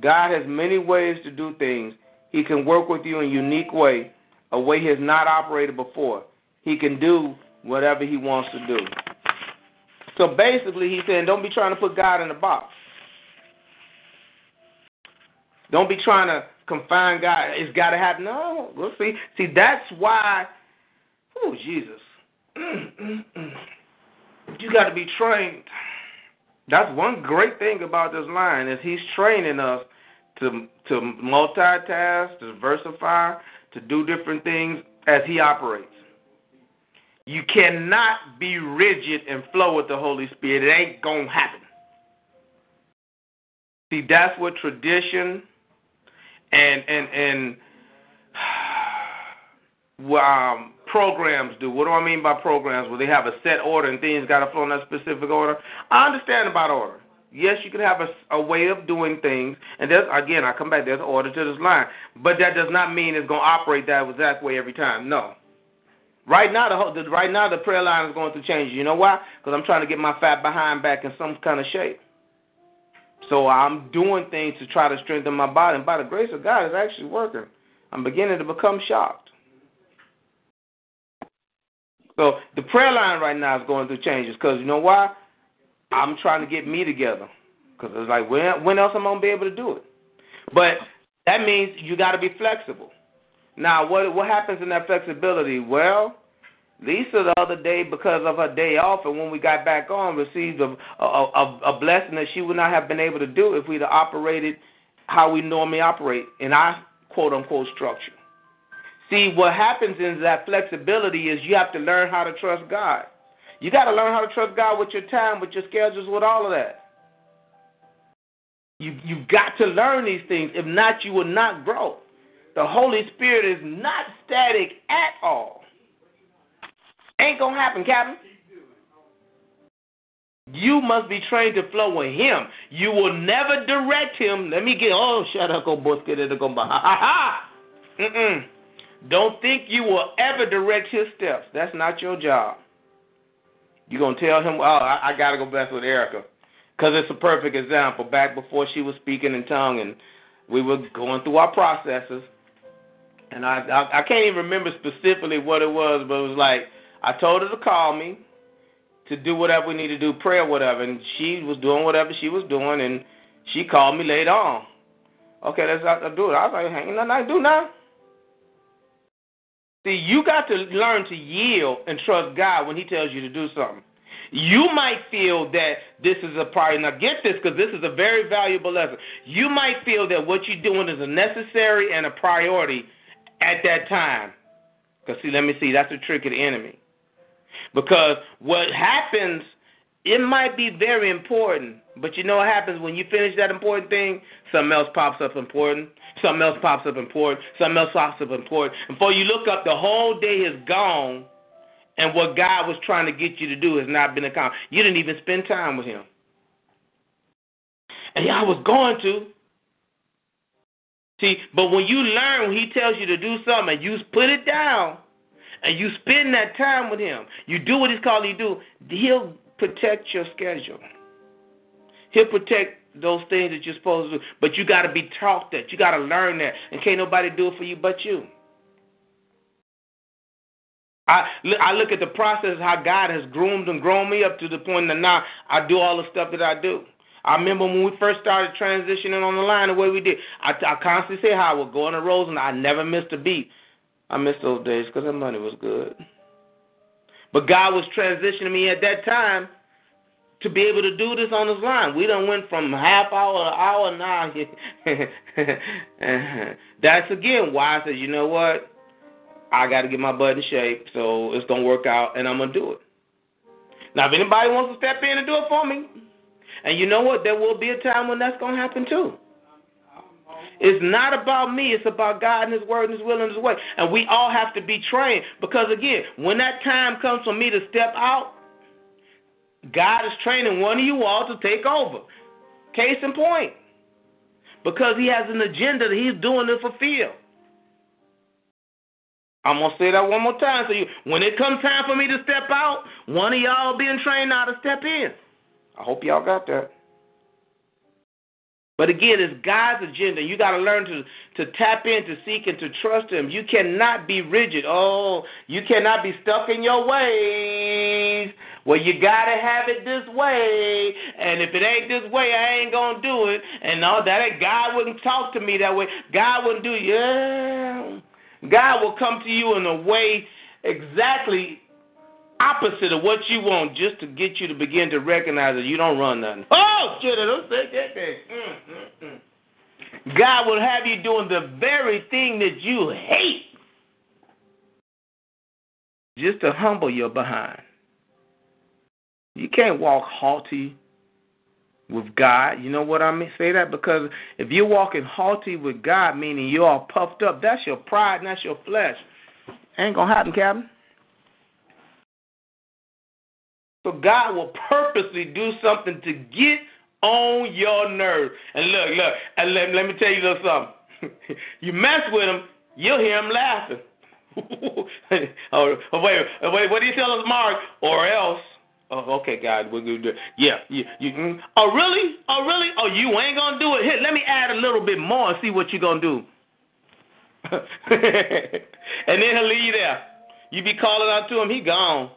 God has many ways to do things. He can work with you in a unique way, a way he has not operated before. He can do whatever he wants to do. So basically, he's saying, don't be trying to put God in a box. Don't be trying to confine God. It's got to happen. No, we'll see. See, that's why. Oh, Jesus. you got to be trained. That's one great thing about this line is he's training us to to multitask, to diversify, to do different things as he operates. You cannot be rigid and flow with the Holy Spirit. It ain't gonna happen. See, that's what tradition and and and um, programs do. What do I mean by programs? Where they have a set order and things got to flow in that specific order. I understand about order. Yes, you can have a, a way of doing things, and there's again, I come back. There's order to this line, but that does not mean it's going to operate that exact way every time. No. Right now, the, the right now the prayer line is going to change. You know why? Because I'm trying to get my fat behind back in some kind of shape. So I'm doing things to try to strengthen my body, and by the grace of God, it's actually working. I'm beginning to become shocked. So the prayer line right now is going through changes because you know why? I'm trying to get me together because it's like when when else am I gonna be able to do it? But that means you got to be flexible. Now, what what happens in that flexibility? Well, Lisa the other day, because of her day off, and when we got back on, received a, a, a, a blessing that she would not have been able to do if we'd operated how we normally operate in our quote unquote structure. See, what happens in that flexibility is you have to learn how to trust God. You got to learn how to trust God with your time, with your schedules, with all of that. You you got to learn these things. If not, you will not grow. The Holy Spirit is not static at all. Ain't gonna happen, Captain. You must be trained to flow with Him. You will never direct Him. Let me get. Oh, shut up, go get it, go ha ha ha. Mm-mm. Don't think you will ever direct his steps. That's not your job. You're going to tell him, oh, I, I got to go back with Erica. Because it's a perfect example. Back before she was speaking in tongue and we were going through our processes. And I, I, I can't even remember specifically what it was, but it was like I told her to call me to do whatever we need to do, prayer, whatever. And she was doing whatever she was doing, and she called me later on. Okay, let's do it. I was like, ain't nothing I can do now. See, you got to learn to yield and trust God when He tells you to do something. You might feel that this is a priority. Now, get this because this is a very valuable lesson. You might feel that what you're doing is a necessary and a priority at that time. Because, see, let me see, that's the trick of the enemy. Because what happens, it might be very important, but you know what happens when you finish that important thing? Something else pops up important. Something else pops up important. Something else pops up important. Before you look up, the whole day is gone, and what God was trying to get you to do has not been accomplished. You didn't even spend time with Him. And I was going to. See, but when you learn, when He tells you to do something, and you put it down, and you spend that time with Him, you do what He's called you to do, He'll protect your schedule. He'll protect those things that you're supposed to do. But you got to be taught that. You got to learn that. And can't nobody do it for you but you. I I look at the process how God has groomed and grown me up to the point that now I do all the stuff that I do. I remember when we first started transitioning on the line the way we did. I, I constantly say how I would go on the roads and I never missed a beat. I missed those days because the money was good. But God was transitioning me at that time to be able to do this on this line. We done went from half hour to hour now. That's again why I said, you know what? I got to get my butt in shape, so it's gonna work out, and I'm gonna do it. Now, if anybody wants to step in and do it for me, and you know what, there will be a time when that's gonna happen too. It's not about me. It's about God and His Word and His will and His way. And we all have to be trained because, again, when that time comes for me to step out, God is training one of you all to take over. Case in point. Because he has an agenda that he's doing to fulfill. I'm gonna say that one more time. So you, when it comes time for me to step out, one of y'all being trained now to step in. I hope y'all got that. But again, it's God's agenda. You got to learn to to tap in, to seek, and to trust Him. You cannot be rigid. Oh, you cannot be stuck in your ways. Well, you got to have it this way, and if it ain't this way, I ain't gonna do it. And all that God wouldn't talk to me that way. God wouldn't do. it. Yeah, God will come to you in a way exactly opposite of what you want just to get you to begin to recognize that you don't run nothing. Oh, shit, don't say that. Mm, mm, mm. God will have you doing the very thing that you hate just to humble your behind. You can't walk haughty with God. You know what I mean? Say that because if you're walking haughty with God, meaning you're all puffed up, that's your pride and that's your flesh. Ain't gonna happen, Captain. So God will purposely do something to get on your nerves. And look, look, and let, let me tell you a little something. you mess with him, you'll hear him laughing. oh, wait, wait, what do you tell us, Mark? Or else. Oh, okay, God, we're gonna do it. Yeah, you, you. Mm, oh, really? Oh, really? Oh, you ain't gonna do it. Here, let me add a little bit more and see what you're gonna do. and then he'll leave you there. You be calling out to him, he gone.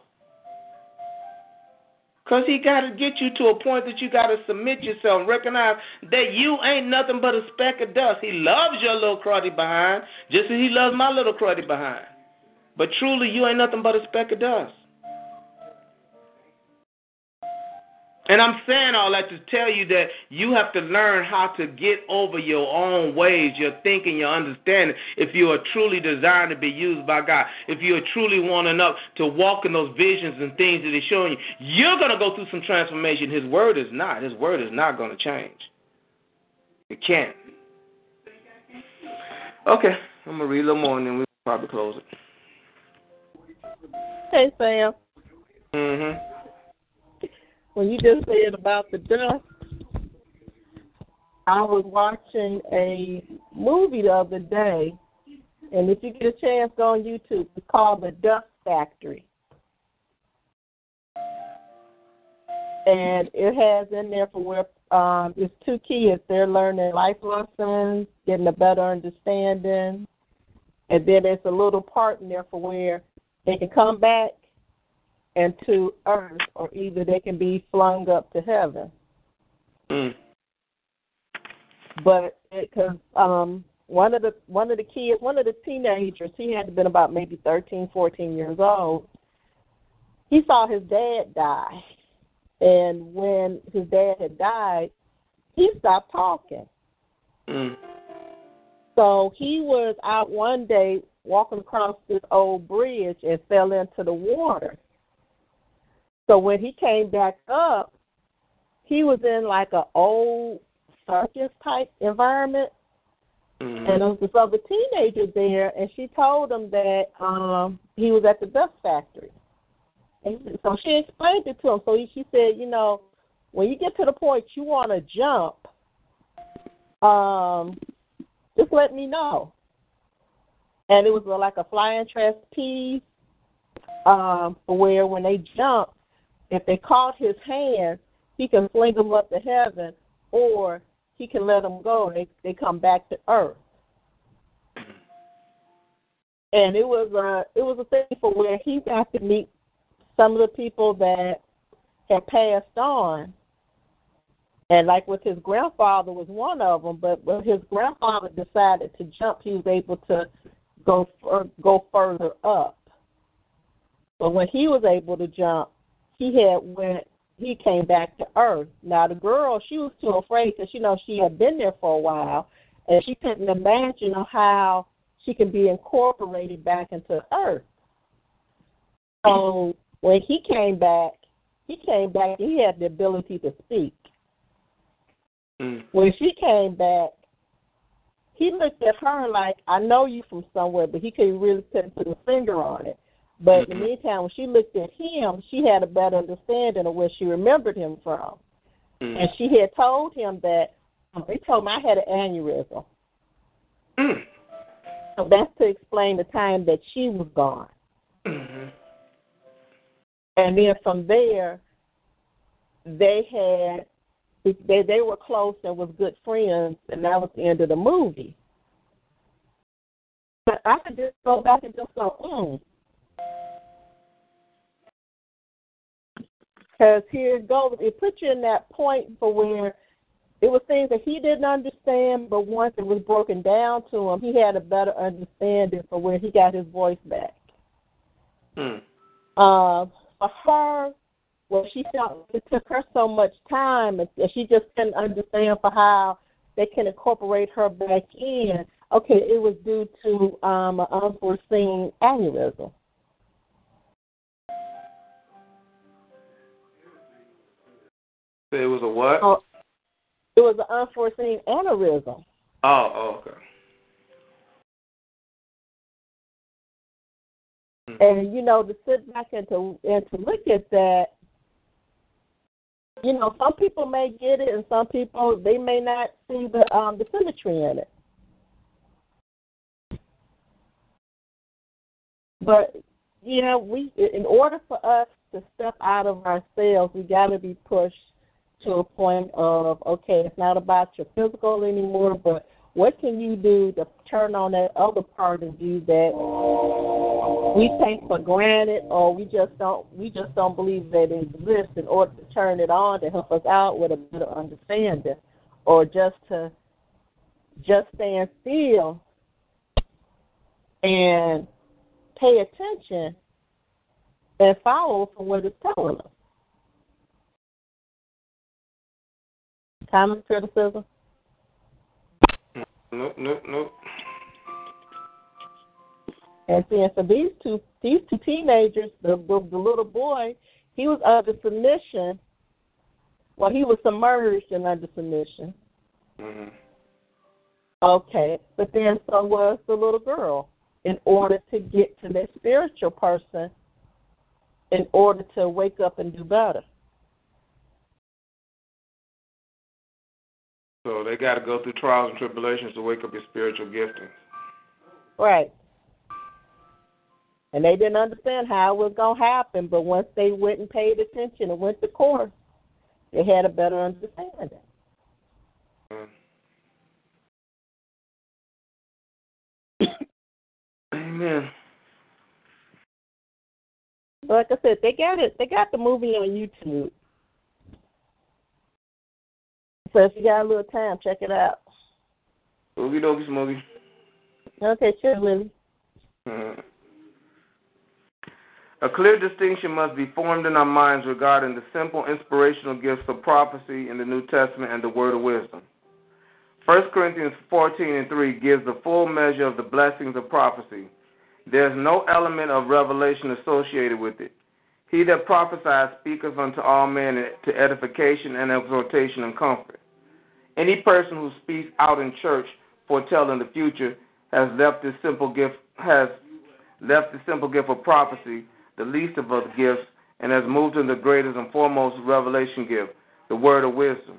Because he got to get you to a point that you got to submit yourself recognize that you ain't nothing but a speck of dust. He loves your little cruddy behind, just as he loves my little cruddy behind. But truly, you ain't nothing but a speck of dust. And I'm saying all that to tell you that you have to learn how to get over your own ways, your thinking, your understanding, if you are truly designed to be used by God. If you are truly wanting up to walk in those visions and things that He's showing you, you're going to go through some transformation. His word is not. His word is not going to change. It can't. Okay, I'm going to read a little more and then we'll probably close it. Hey, Sam. Mm hmm when you just said about the dust, I was watching a movie the other day, and if you get a chance, go on YouTube. It's called The Dust Factory. And it has in there for where um, it's two kids. They're learning life lessons, getting a better understanding, and then there's a little part in there for where they can come back and to earth, or either they can be flung up to heaven. Mm. But because um, one of the one of the kids, one of the teenagers, he had to been about maybe thirteen, fourteen years old. He saw his dad die, and when his dad had died, he stopped talking. Mm. So he was out one day walking across this old bridge and fell into the water. So when he came back up, he was in like an old circus type environment. Mm-hmm. And there was this other teenager there, and she told him that um he was at the dust factory. And so she explained it to him. So he, she said, you know, when you get to the point you want to jump, um, just let me know. And it was like a flying trapeze, um, where when they jump, if they caught his hand, he can fling them up to heaven, or he can let them go and they, they come back to earth. And it was a it was a thing for where he got to meet some of the people that had passed on. And like with his grandfather was one of them, but when his grandfather decided to jump, he was able to go go further up. But when he was able to jump, he had went he came back to earth. Now the girl, she was too afraid because you know she had been there for a while, and she couldn't imagine how she can be incorporated back into earth. So when he came back, he came back. He had the ability to speak. Mm. When she came back, he looked at her like, "I know you from somewhere," but he couldn't really couldn't put a finger on it. But in the meantime, when she looked at him, she had a better understanding of where she remembered him from. Mm-hmm. And she had told him that um, they told me I had an aneurysm. Mm. So that's to explain the time that she was gone. Mm-hmm. And then from there, they had they they were close and was good friends, and that was the end of the movie. But I could just go back and just go, mm. Because here it goes. It puts you in that point for where it was things that he didn't understand, but once it was broken down to him, he had a better understanding for where he got his voice back. Hmm. Uh, for her, well, she felt it took her so much time, and she just couldn't understand for how they can incorporate her back in. Okay, it was due to um, an unforeseen aneurysm. It was a what? Oh, it was an unforeseen aneurysm. Oh, oh okay. And you know, to sit back and to and to look at that, you know, some people may get it, and some people they may not see the um the symmetry in it. But you know, we in order for us to step out of ourselves, we got to be pushed to a point of okay, it's not about your physical anymore, but what can you do to turn on that other part of you that we take for granted or we just don't we just don't believe that it exists in order to turn it on to help us out with a better understanding or just to just stand still and pay attention and follow from what it's telling us. Common criticism? Nope, nope, nope. And seeing for these two these two teenagers, the, the the little boy, he was under submission. Well, he was submerged and under submission. hmm Okay, but then so was the little girl. In order to get to that spiritual person, in order to wake up and do better. So they got to go through trials and tribulations to wake up your spiritual gifting. Right. And they didn't understand how it was going to happen, but once they went and paid attention and went to course, they had a better understanding. Mm. Amen. Like I said, they got it. They got the movie on YouTube. So if you got a little time, check it out. Oogie dokie smoky. Okay, sure, Lily. Mhm. A clear distinction must be formed in our minds regarding the simple inspirational gifts of prophecy in the New Testament and the word of wisdom. 1 Corinthians 14 and 3 gives the full measure of the blessings of prophecy. There is no element of revelation associated with it. He that prophesies speaketh unto all men to edification and exhortation and comfort. Any person who speaks out in church foretelling the future has left this simple gift has left the simple gift of prophecy, the least of other gifts, and has moved into the greatest and foremost revelation gift, the word of wisdom,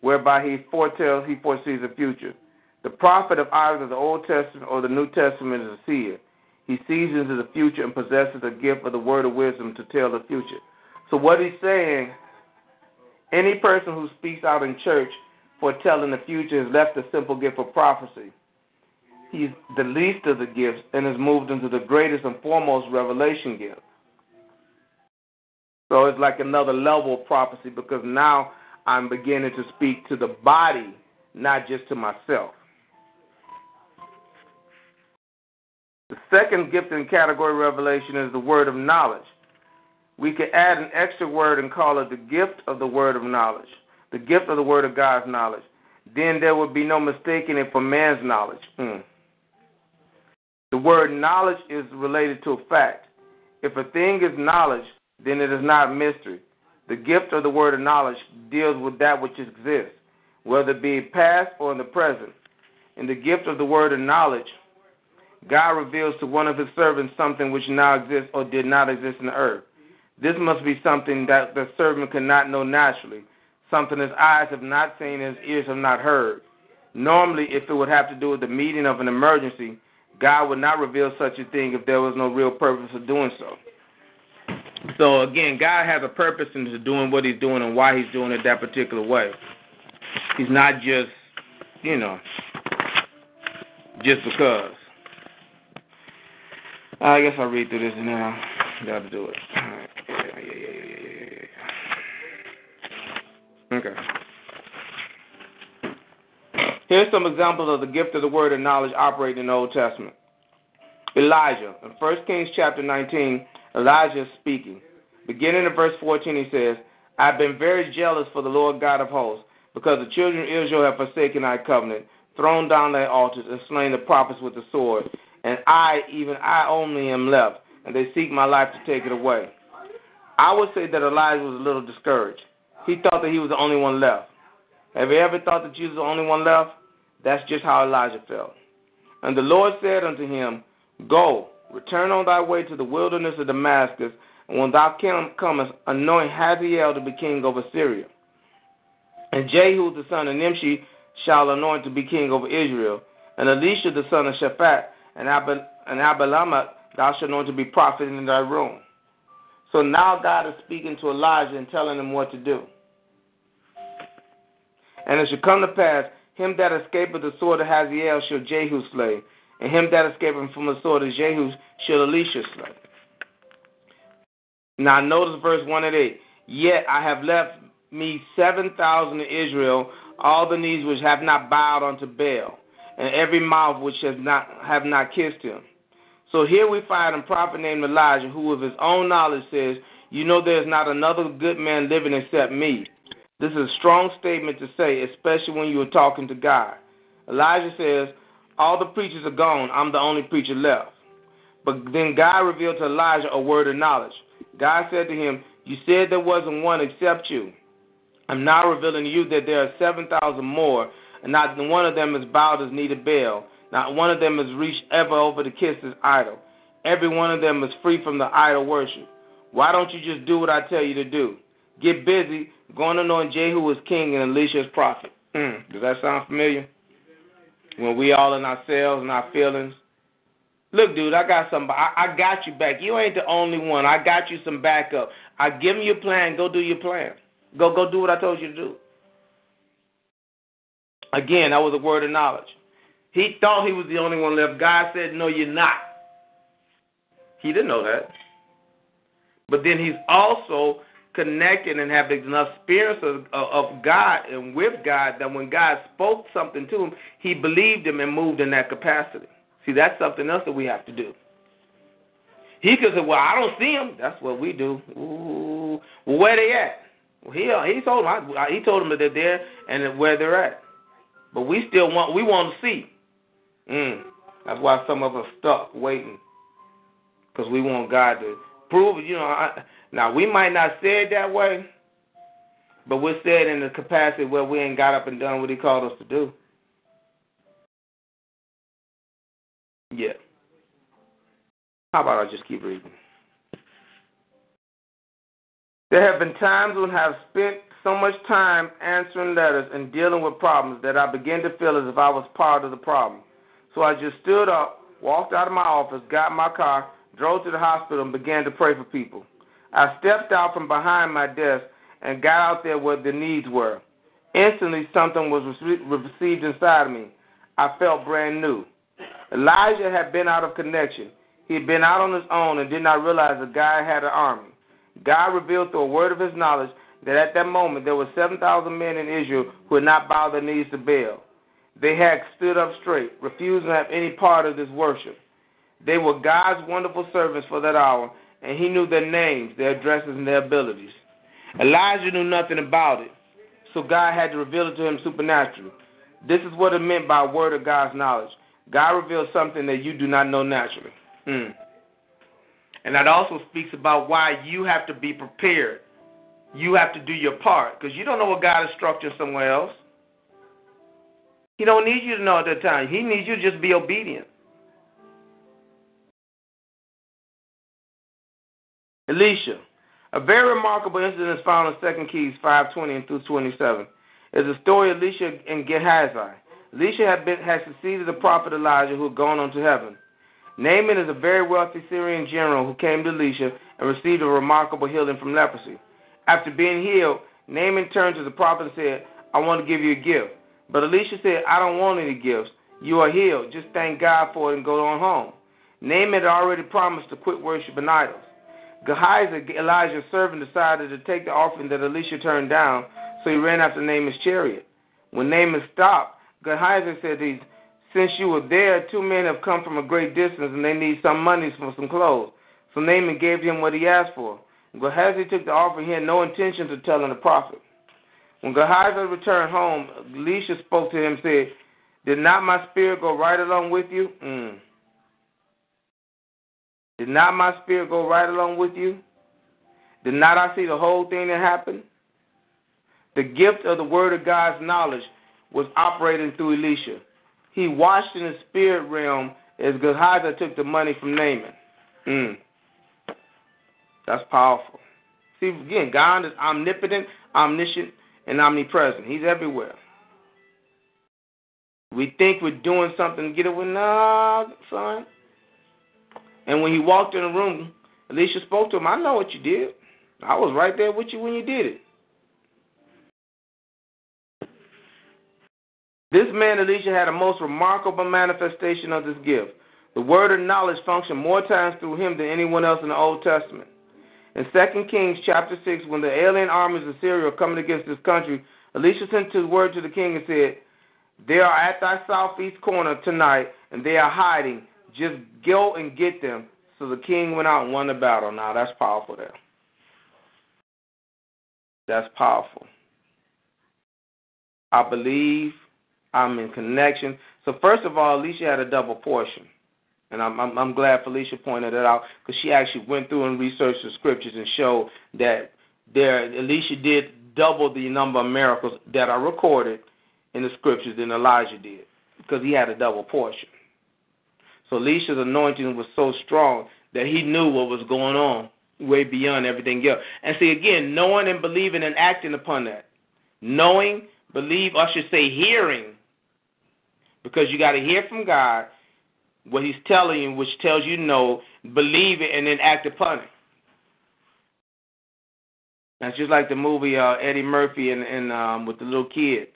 whereby he foretells, he foresees the future. The prophet of either the Old Testament or the New Testament is a seer. He sees into the future and possesses a gift of the word of wisdom to tell the future. So what he's saying, any person who speaks out in church foretelling the future has left the simple gift of prophecy. He's the least of the gifts and has moved into the greatest and foremost revelation gift. So it's like another level of prophecy because now I'm beginning to speak to the body, not just to myself. The second gift in category revelation is the word of knowledge. We could add an extra word and call it the gift of the word of knowledge, the gift of the word of God's knowledge. Then there would be no mistaking it for man's knowledge. Mm. The word knowledge is related to a fact. If a thing is knowledge, then it is not mystery. The gift of the word of knowledge deals with that which exists, whether it be past or in the present. In the gift of the word of knowledge, God reveals to one of his servants something which now exists or did not exist in the earth. This must be something that the servant cannot know naturally, something his eyes have not seen, his ears have not heard. Normally, if it would have to do with the meeting of an emergency, God would not reveal such a thing if there was no real purpose of doing so. So again, God has a purpose into doing what He's doing and why He's doing it that particular way. He's not just, you know, just because. I guess I'll read through this now. Got to do it. Yeah, yeah, yeah, yeah, yeah, yeah. Okay. Here's some examples of the gift of the word and knowledge operating in the Old Testament. Elijah. In 1 Kings chapter 19, Elijah is speaking. Beginning in verse 14, he says, I've been very jealous for the Lord God of hosts, because the children of Israel have forsaken thy covenant, thrown down thy altars, and slain the prophets with the sword. And I, even I only, am left, and they seek my life to take it away. I would say that Elijah was a little discouraged. He thought that he was the only one left. Have you ever thought that you was the only one left? That's just how Elijah felt. And the Lord said unto him, Go, return on thy way to the wilderness of Damascus, and when thou comest, anoint Hazael to be king over Syria. And Jehu the son of Nimshi shall anoint to be king over Israel. And Elisha the son of Shaphat and, Abel, and thou shalt anoint to be prophet in thy room. So now God is speaking to Elijah and telling him what to do. And it shall come to pass, him that escapeth the sword of Hazael shall Jehu slay, and him that escapeth from the sword of Jehu shall Elisha slay. Now notice verse 1 and 8. Yet I have left me 7,000 in Israel, all the knees which have not bowed unto Baal, and every mouth which has not have not kissed him. So here we find a prophet named Elijah who of his own knowledge says, You know there's not another good man living except me. This is a strong statement to say, especially when you are talking to God. Elijah says, All the preachers are gone, I'm the only preacher left. But then God revealed to Elijah a word of knowledge. God said to him, You said there wasn't one except you. I'm now revealing to you that there are 7,000 more, and not one of them is bowed his knee to Baal. Not one of them has reached ever over to kiss his idol. Every one of them is free from the idol worship. Why don't you just do what I tell you to do? Get busy, going to anoint Jehu as king and Elisha as prophet. Mm, does that sound familiar? When we all in ourselves and our feelings. Look, dude, I got some. I, I got you back. You ain't the only one. I got you some backup. I give you a plan. Go do your plan. Go go do what I told you to do. Again, that was a word of knowledge. He thought he was the only one left. God said, No, you're not. He didn't know that. But then he's also connected and have enough experience of, of God and with God that when God spoke something to him, he believed him and moved in that capacity. See, that's something else that we have to do. He could say, "Well, I don't see them." That's what we do. Ooh, well, where they at? Well, he he told him. I, he told them that they're there and where they're at. But we still want we want to see. Mm. That's why some of us stuck waiting because we want God to prove. You know, I, now we might not say it that way, but we're saying in the capacity where we ain't got up and done what He called us to do. Yeah. How about I just keep reading? There have been times when I have spent so much time answering letters and dealing with problems that I began to feel as if I was part of the problem. So I just stood up, walked out of my office, got my car, drove to the hospital, and began to pray for people. I stepped out from behind my desk and got out there where the needs were. Instantly, something was received inside of me. I felt brand new. Elijah had been out of connection. He had been out on his own and did not realize that God had an army. God revealed through a word of his knowledge that at that moment there were 7,000 men in Israel who had not bowed their knees to Baal. They had stood up straight, refusing to have any part of this worship. They were God's wonderful servants for that hour, and he knew their names, their addresses, and their abilities. Elijah knew nothing about it, so God had to reveal it to him supernaturally. This is what it meant by word of God's knowledge. God reveals something that you do not know naturally. Hmm. And that also speaks about why you have to be prepared. You have to do your part because you don't know what God is structuring somewhere else. He don't need you to know at that time. He needs you to just be obedient. Elisha. A very remarkable incident is found in 2 Kings 5.20 and through 27. It's a story of Elisha and Gehazi. Elisha had, been, had succeeded the prophet Elijah who had gone on to heaven. Naaman is a very wealthy Syrian general who came to Elisha and received a remarkable healing from leprosy. After being healed, Naaman turned to the prophet and said, I want to give you a gift. But Elisha said, I don't want any gifts. You are healed. Just thank God for it and go on home. Naaman had already promised to quit worshiping idols. Gehazi, Elijah's servant, decided to take the offering that Elisha turned down, so he ran after Naaman's chariot. When Naaman stopped, Gehazi said him, Since you were there, two men have come from a great distance, and they need some money for some clothes. So Naaman gave him what he asked for. Gehazi took the offering, he had no intention of telling the prophet. When Gehazi returned home, Elisha spoke to him and said, Did not my spirit go right along with you? Mm. Did not my spirit go right along with you? Did not I see the whole thing that happened? The gift of the word of God's knowledge was operating through Elisha. He watched in the spirit realm as Gehazi took the money from Naaman. Mm. That's powerful. See, again, God is omnipotent, omniscient, and omnipresent. He's everywhere. We think we're doing something to get away. Nah, son. And when he walked in the room, Elisha spoke to him. I know what you did. I was right there with you when you did it. This man, Elisha, had a most remarkable manifestation of this gift. The word of knowledge functioned more times through him than anyone else in the Old Testament. In 2 Kings chapter 6, when the alien armies of Syria were coming against this country, Elisha sent his word to the king and said, They are at thy southeast corner tonight, and they are hiding. Just go and get them. So the king went out and won the battle. Now that's powerful there. That's powerful. I believe I'm in connection. So first of all, Elisha had a double portion. And I'm, I'm, I'm glad Felicia pointed it out because she actually went through and researched the scriptures and showed that there Elisha did double the number of miracles that are recorded in the scriptures than Elijah did because he had a double portion. So Elisha's anointing was so strong that he knew what was going on way beyond everything else. And see, again, knowing and believing and acting upon that. Knowing, believe, I should say hearing, because you got to hear from God what He's telling you, which tells you no, believe it, and then act upon it. That's just like the movie uh, Eddie Murphy and, and um, with the little kid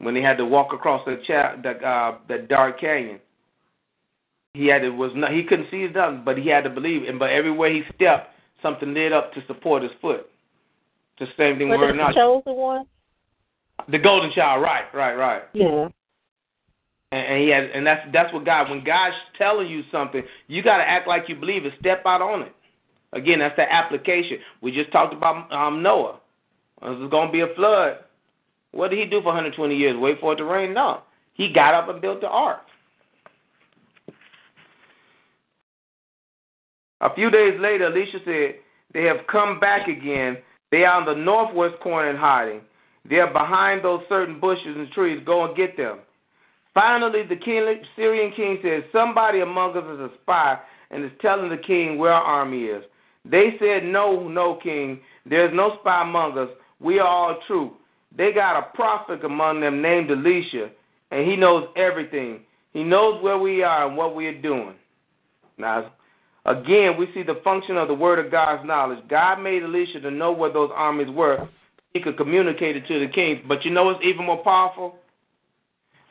when they had to walk across the cha- that uh, that dark canyon he had it was not he couldn't see his nothing, but he had to believe. And but everywhere he stepped, something lit up to support his foot. The same thing. Were the chosen one? The golden child, right, right, right. Yeah. And, and he had, and that's that's what God. When God's telling you something, you got to act like you believe it. Step out on it. Again, that's the application. We just talked about um, Noah. There's going to be a flood. What did he do for 120 years? Wait for it to rain? No. He got up and built the ark. A few days later, Elisha said, They have come back again. They are on the northwest corner and hiding. They are behind those certain bushes and trees. Go and get them. Finally, the king, Syrian king said, Somebody among us is a spy and is telling the king where our army is. They said, No, no, king. There's no spy among us. We are all true. They got a prophet among them named Elisha, and he knows everything. He knows where we are and what we are doing. Now, Again, we see the function of the word of God's knowledge. God made Elisha to know where those armies were. He could communicate it to the king. But you know what's even more powerful?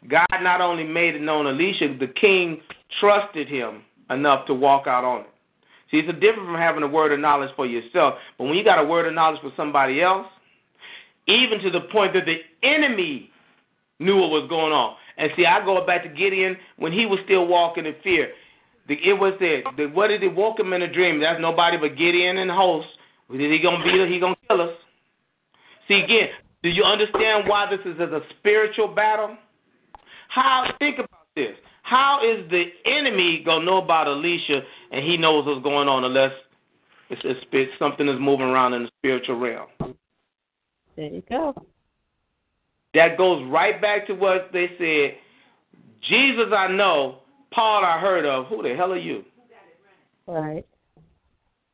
God not only made it known Elisha, the king trusted him enough to walk out on it. See, it's different from having a word of knowledge for yourself. But when you got a word of knowledge for somebody else, even to the point that the enemy knew what was going on. And see, I go back to Gideon when he was still walking in fear. The, it was there. The, what did he woke him in a dream? That's nobody but Gideon and host. Is he gonna beat us? He gonna kill us? See again. Do you understand why this is a spiritual battle? How think about this? How is the enemy gonna know about Elisha and he knows what's going on unless it's, it's, it's something is moving around in the spiritual realm? There you go. That goes right back to what they said. Jesus, I know, Paul I heard of. Who the hell are you? Right.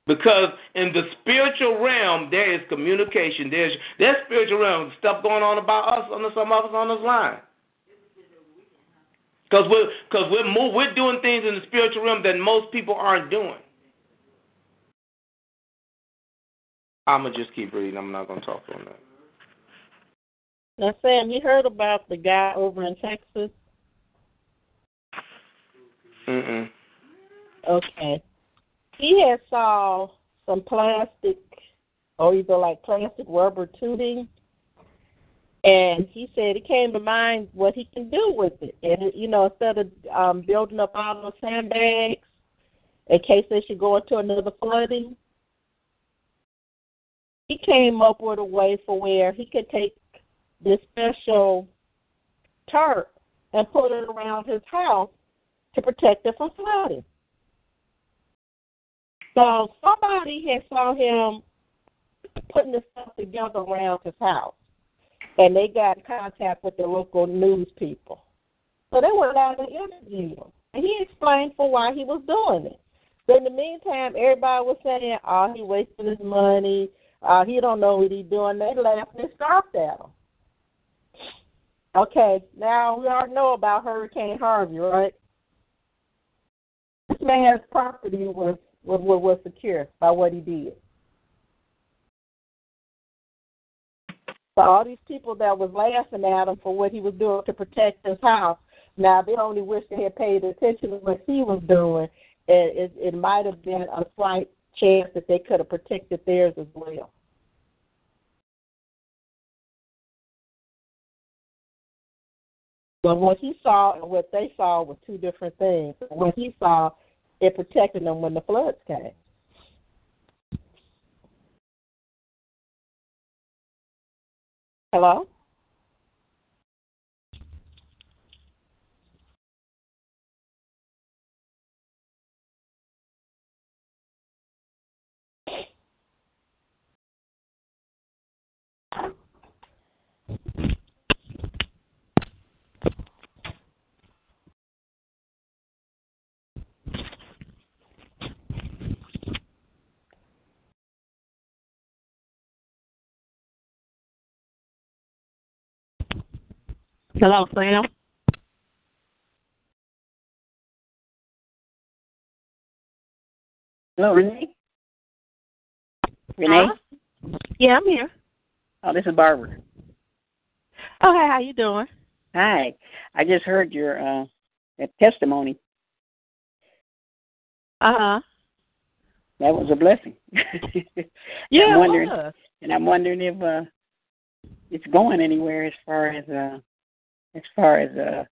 Because in the spiritual realm there is communication. There's there's spiritual realm stuff going on about us on the, some of us on this line. Because we're because we're move, we're doing things in the spiritual realm that most people aren't doing. I'm gonna just keep reading. I'm not gonna talk on that. Now, Sam, you heard about the guy over in Texas? Mm-mm. Okay. He had saw some plastic or either like plastic rubber tubing and he said it came to mind what he can do with it. And you know, instead of um building up all those sandbags in case they should go into another flooding, he came up with a way for where he could take this special tarp and put it around his house to protect it from flooding. So somebody had saw him putting this stuff together around his house and they got in contact with the local news people. So they went out and interviewed him. And he explained for why he was doing it. But in the meantime, everybody was saying, oh, he wasting his money. Uh, he don't know what he's doing. They laughed and scoffed at him. Okay, now we all know about Hurricane Harvey, right? This man's property was was was secure by what he did. So all these people that was laughing at him for what he was doing to protect his house, now they only wish they had paid attention to what he was doing. And it, it might have been a slight chance that they could have protected theirs as well. But what he saw and what they saw were two different things. What he saw, it protected them when the floods came. Hello? Hello, Sam. Hello, Renee. Renee. Huh? Yeah, I'm here. Oh, this is Barbara. Okay, how you doing? Hi. I just heard your uh testimony. Uh huh. That was a blessing. yeah, I'm wondering, it was. and I'm wondering if uh it's going anywhere as far as uh as far as uh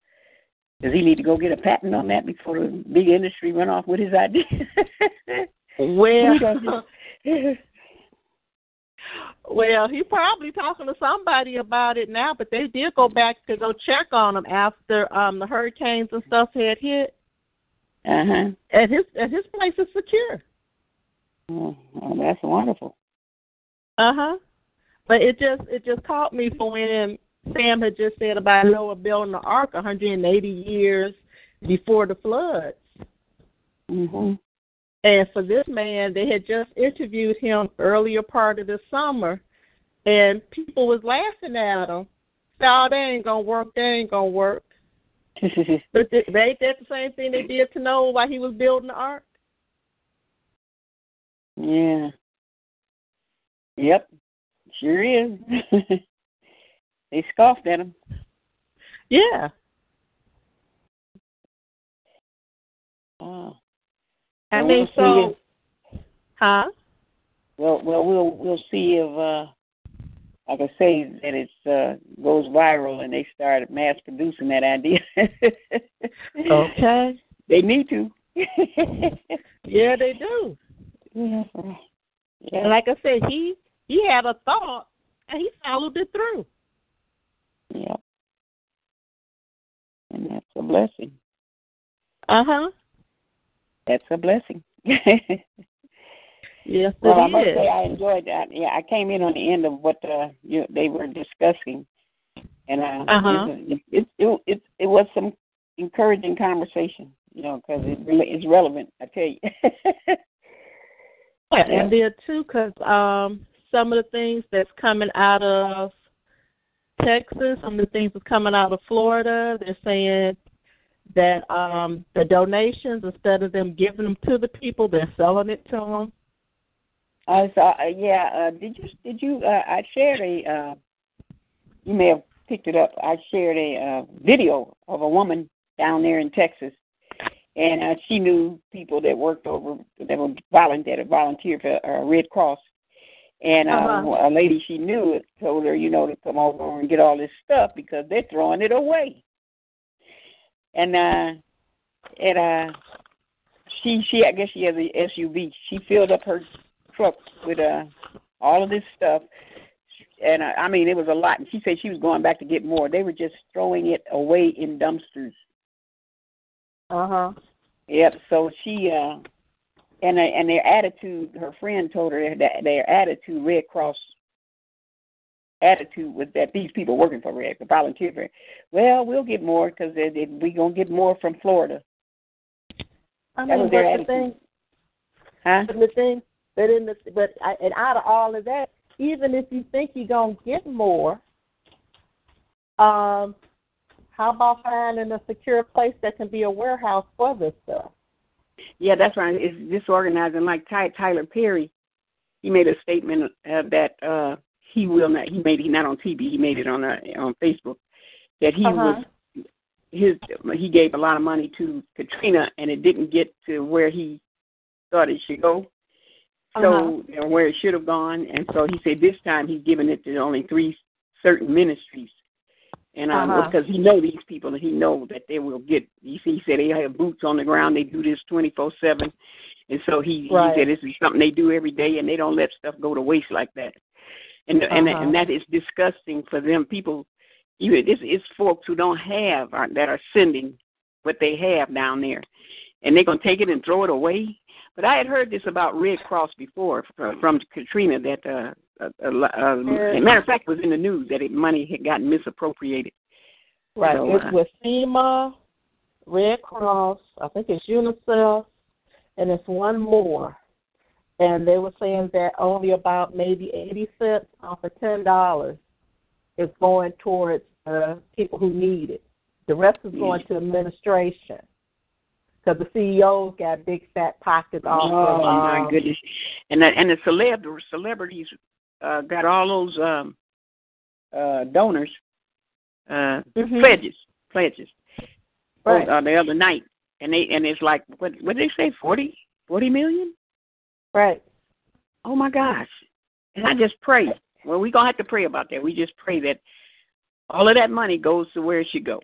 does he need to go get a patent on that before the big industry run off with his idea? well, well, he's probably talking to somebody about it now, but they did go back to go check on him after um the hurricanes and stuff had hit. Uh huh. And his and his place is secure. Oh, oh that's wonderful. Uh huh. But it just it just caught me for when Sam had just said about Noah building the ark 180 years before the floods. hmm And for this man, they had just interviewed him earlier part of the summer, and people was laughing at him. No, they ain't gonna work. They ain't gonna work. But they, they ain't that the same thing they did to Noah while he was building the ark? yeah. Yep. Sure is. they scoffed at him. Yeah. Oh. I mean, we'll so, huh? Well, well, we'll we'll see if, uh, like I say, that it uh, goes viral and they start mass producing that idea. Okay. They need to. Yeah, they do. yeah. And Yeah. like I said, he he had a thought and he followed it through. Yeah. And that's a blessing. Uh huh. That's a blessing. Yes, well, I must is. say I enjoyed that. Yeah, I came in on the end of what uh, you, they were discussing, and uh, Uh-huh. it, it, it it it was some encouraging conversation. You know, because it really it's relevant. I tell you. Yeah, and there too, because um, some of the things that's coming out of Texas, some of the things that's coming out of Florida, they're saying that um the donations instead of them giving them to the people, they're selling it to them. Uh, so uh, yeah, uh, did you did you? Uh, I shared a. Uh, you may have picked it up. I shared a uh, video of a woman down there in Texas, and uh, she knew people that worked over that were volunteer that volunteered for uh, Red Cross, and um, Uh-huh. a lady she knew it, told her, you know, to come over and get all this stuff because they're throwing it away. And uh, and uh, she she I guess she has a SUV. She filled up her truck with uh all of this stuff, and uh, I mean it was a lot. And she said she was going back to get more. They were just throwing it away in dumpsters. Uh huh. Yep. So she uh and uh, and their attitude, her friend told her that their attitude, Red Cross attitude was that these people working for Red volunteer for, well, we'll get more because we're gonna get more from Florida, I That mean, was but their the thing, huh? but the thing, but in the, but I, and out of all of that, even if you think you're gonna get more, um, how about finding a secure place that can be a warehouse for this stuff? Yeah, that's right. It's disorganizing. Like Ty, Tyler Perry, he made a statement uh, that uh he will not. He made it not on TV. He made it on uh, on Facebook that he Uh-huh. was his. He gave a lot of money to Katrina, and it didn't get to where he thought it should go. So Uh-huh. where it should have gone, and so he said this time he's giving it to only three certain ministries. And um, Uh-huh. because he know these people, and he know that they will get. You see, he said they have boots on the ground. They do this twenty four seven, and so he, Right. he said this is something they do every day, and they don't let stuff go to waste like that. And and Uh-huh. and that is disgusting for them. People, even this is folks who don't have are, that are sending what they have down there, and they're gonna take it and throw it away. But I had heard this about Red Cross before from, from Katrina that uh, uh, uh, uh, matter of fact it was in the news that it, money had gotten misappropriated. Right. So, it's uh, with FEMA, Red Cross, I think it's UNICEF, and it's one more. And they were saying that only about maybe 80 cents off of $10 is going towards uh, people who need it. The rest is going to administration. Because the CEOs got big fat pockets off oh my um, goodness! And the, and the celeb celebrities uh, got all those um, uh, donors uh, Mhm. pledges pledges Right. uh, the other night, and they and it's like what what did they say forty forty million? Right. Oh my gosh! And I just pray. Well, we gonna have to pray about that. We just pray that all of that money goes to where it should go.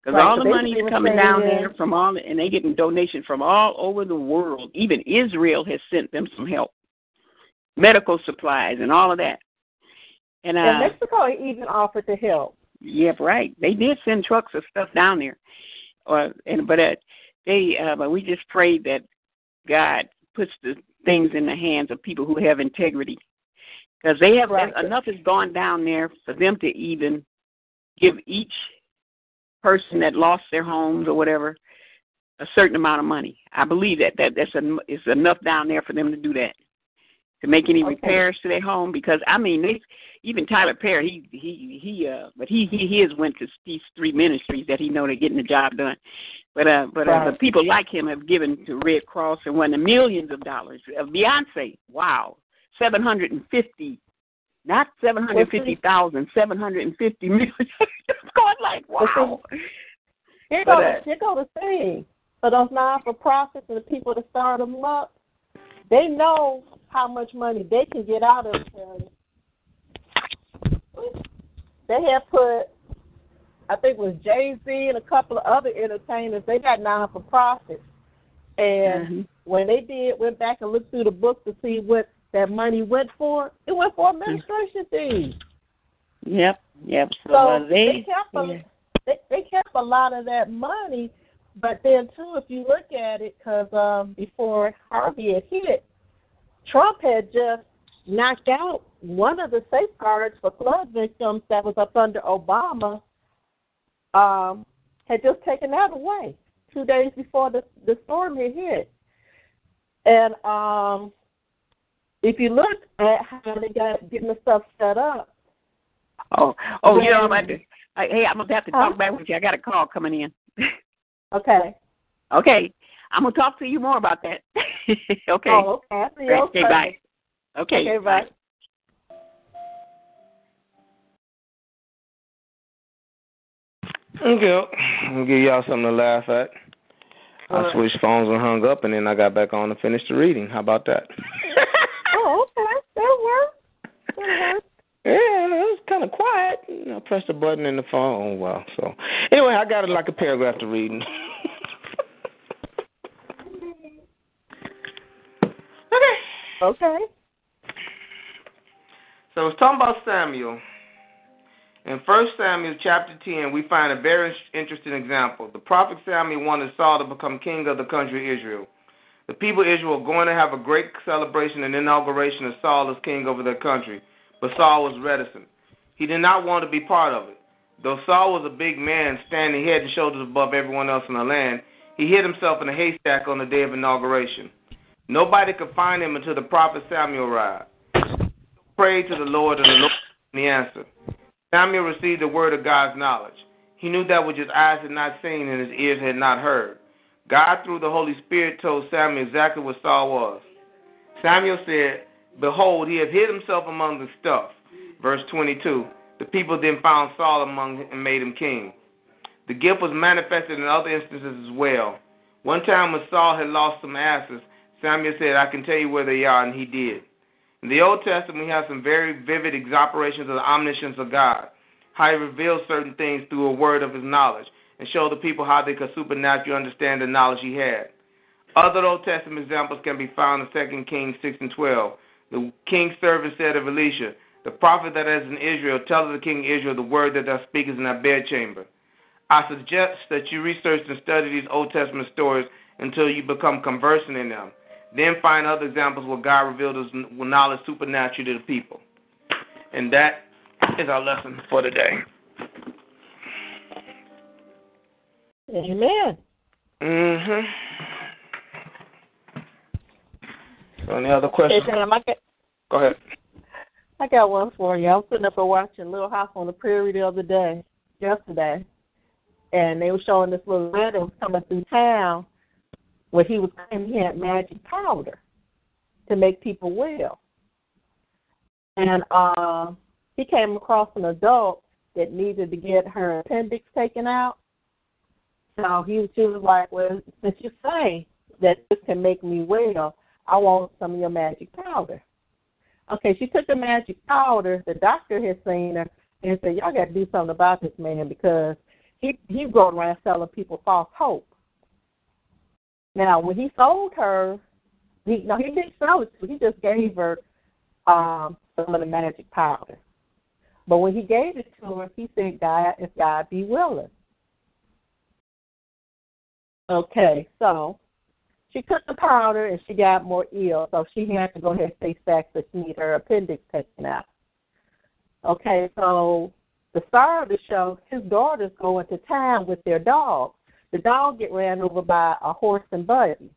Because Right, all so the money is coming down there from all, and they getting donations from all over the world. Even Israel has sent them some help, medical supplies, and all of that. And uh, And Mexico even offered to help. yeah, right. They did send trucks of stuff down there, uh, and but uh, they uh, but we just prayed that God puts the things in the hands of people who have integrity, because they have Right. enough has gone down there for them to even give each person that lost their homes or whatever a certain amount of money. I believe that that that's en- is enough down there for them to do that to make any Okay. repairs to their home because I mean they even Tyler Perry he he he uh but he he he has went to these three ministries that he know they're getting the job done. But uh but uh, Right. but people like him have given to Red Cross and won the millions of dollars. Uh, Beyonce, wow, seven hundred and fifty not seven hundred fifty thousand, seven hundred and fifty million. it's going like wow. Here But, go, uh, here go the thing. For those non for profits and the people that start them up, they know how much money they can get out of it. They have put, I think it was Jay Z and a couple of other entertainers. They got non for profits, and Mhm. when they did, went back and looked through the books to see what that money went for. It went for administration fees. Yep, yep. So, So uh, they they, kept a, yeah. they they kept a lot of that money, but then too, if you look at it, because um, before Harvey had hit, Trump had just knocked out one of the safeguards for flood victims that was up under Obama. Um, had just taken that away two days before the the storm had hit, and um, if you look at how they got getting the stuff set up. Oh, oh, you know, I'm about to, I, hey, I'm gonna have to talk back with you. I got a call coming in. Okay. Okay. I'm gonna talk to you more about that. okay. Oh, okay. I. Okay, bye. Okay. Okay, bye. Okay, I'll give y'all something to laugh at. I Alright. switched phones and hung up, and then I got back on and finished the reading. How about that? Oh, okay. That works. That works. Yeah, it was kind of quiet. I pressed a button in the phone. Oh, well, so anyway, I got it like a paragraph to read. okay. So it's talking about Samuel. In 1 Samuel chapter 10, we find a very interesting example. The prophet Samuel wanted Saul to become king of the country of Israel. The people of Israel were going to have a great celebration and inauguration of Saul as king over their country, but Saul was reticent. He did not want to be part of it. Though Saul was a big man, standing head and shoulders above everyone else in the land, he hid himself in a haystack on the day of inauguration. Nobody could find him until the prophet Samuel arrived. Prayed to the Lord, and the Lord him the answer. Samuel received the word of God's knowledge. He knew that which his eyes had not seen and his ears had not heard. God, through the Holy Spirit, told Samuel exactly what Saul was. Samuel said, Behold, he hath hid himself among the stuff. Verse 22. The people then found Saul among and made him king. The gift was manifested in other instances as well. One time when Saul had lost some asses, Samuel said, I can tell you where they are, and he did. In the Old Testament, we have some very vivid exaggerations of the omniscience of God, how he reveals certain things through a word of his knowledge, and show the people how they could supernaturally understand the knowledge he had. Other Old Testament examples can be found in 2 Kings 6 and 12. The king's servant said of Elisha, The prophet that is in Israel telleth the king Israel the word that thou speakest in thy bedchamber. I suggest that you research and study these Old Testament stories until you become conversant in them. Then find other examples where God revealed his knowledge supernaturally to the people. And that is our lesson for today. Amen. Mm-hmm. So any other questions? Hey, Sam, got, Go ahead. I got one for you. I was sitting up and watching Little House on the Prairie the other day, yesterday, and they were showing this little man that was coming through town where he was claiming he had magic powder to make people well. And uh, he came across an adult that needed to get her appendix taken out. So he she was like, Well, since you say that this can make me well, I want some of your magic powder. Okay, she took the magic powder. The doctor had seen her and said, "Y'all got to do something about this man because he he's going around selling people false hope." Now, when he sold her, he no, he didn't sell it. He just gave her um, some of the magic powder. But when he gave it to her, he said, "God, if God be willing." Okay, so she took the powder and she got more ill, so she had to go ahead and face back to she need her appendix taken out. Okay, so the star of the show, his daughters go into town with their dog. The dog get ran over by a horse and buggy.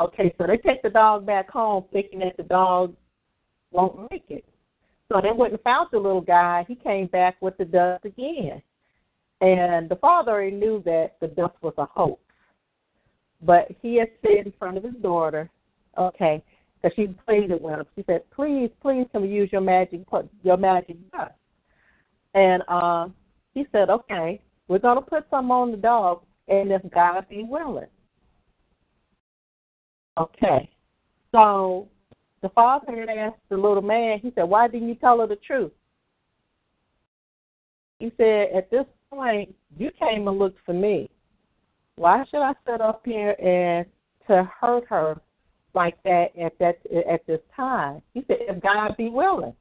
Okay, so they take the dog back home thinking that the dog won't make it. So they went and found the little guy. He came back with the dust again. And the father already knew that the dust was a hoax. But he had said in front of his daughter, okay, because she pleaded with him. She said, "Please, please, can we use your magic, your magic dust?" And uh, he said, "Okay, we're gonna put some on the dog, and if God be willing." Okay, so the father had asked the little man. He said, "Why didn't you tell her the truth?" He said, "At this point, you came and looked for me." why should I sit up here and to hurt her like that at that at this time? He said, if God be willing.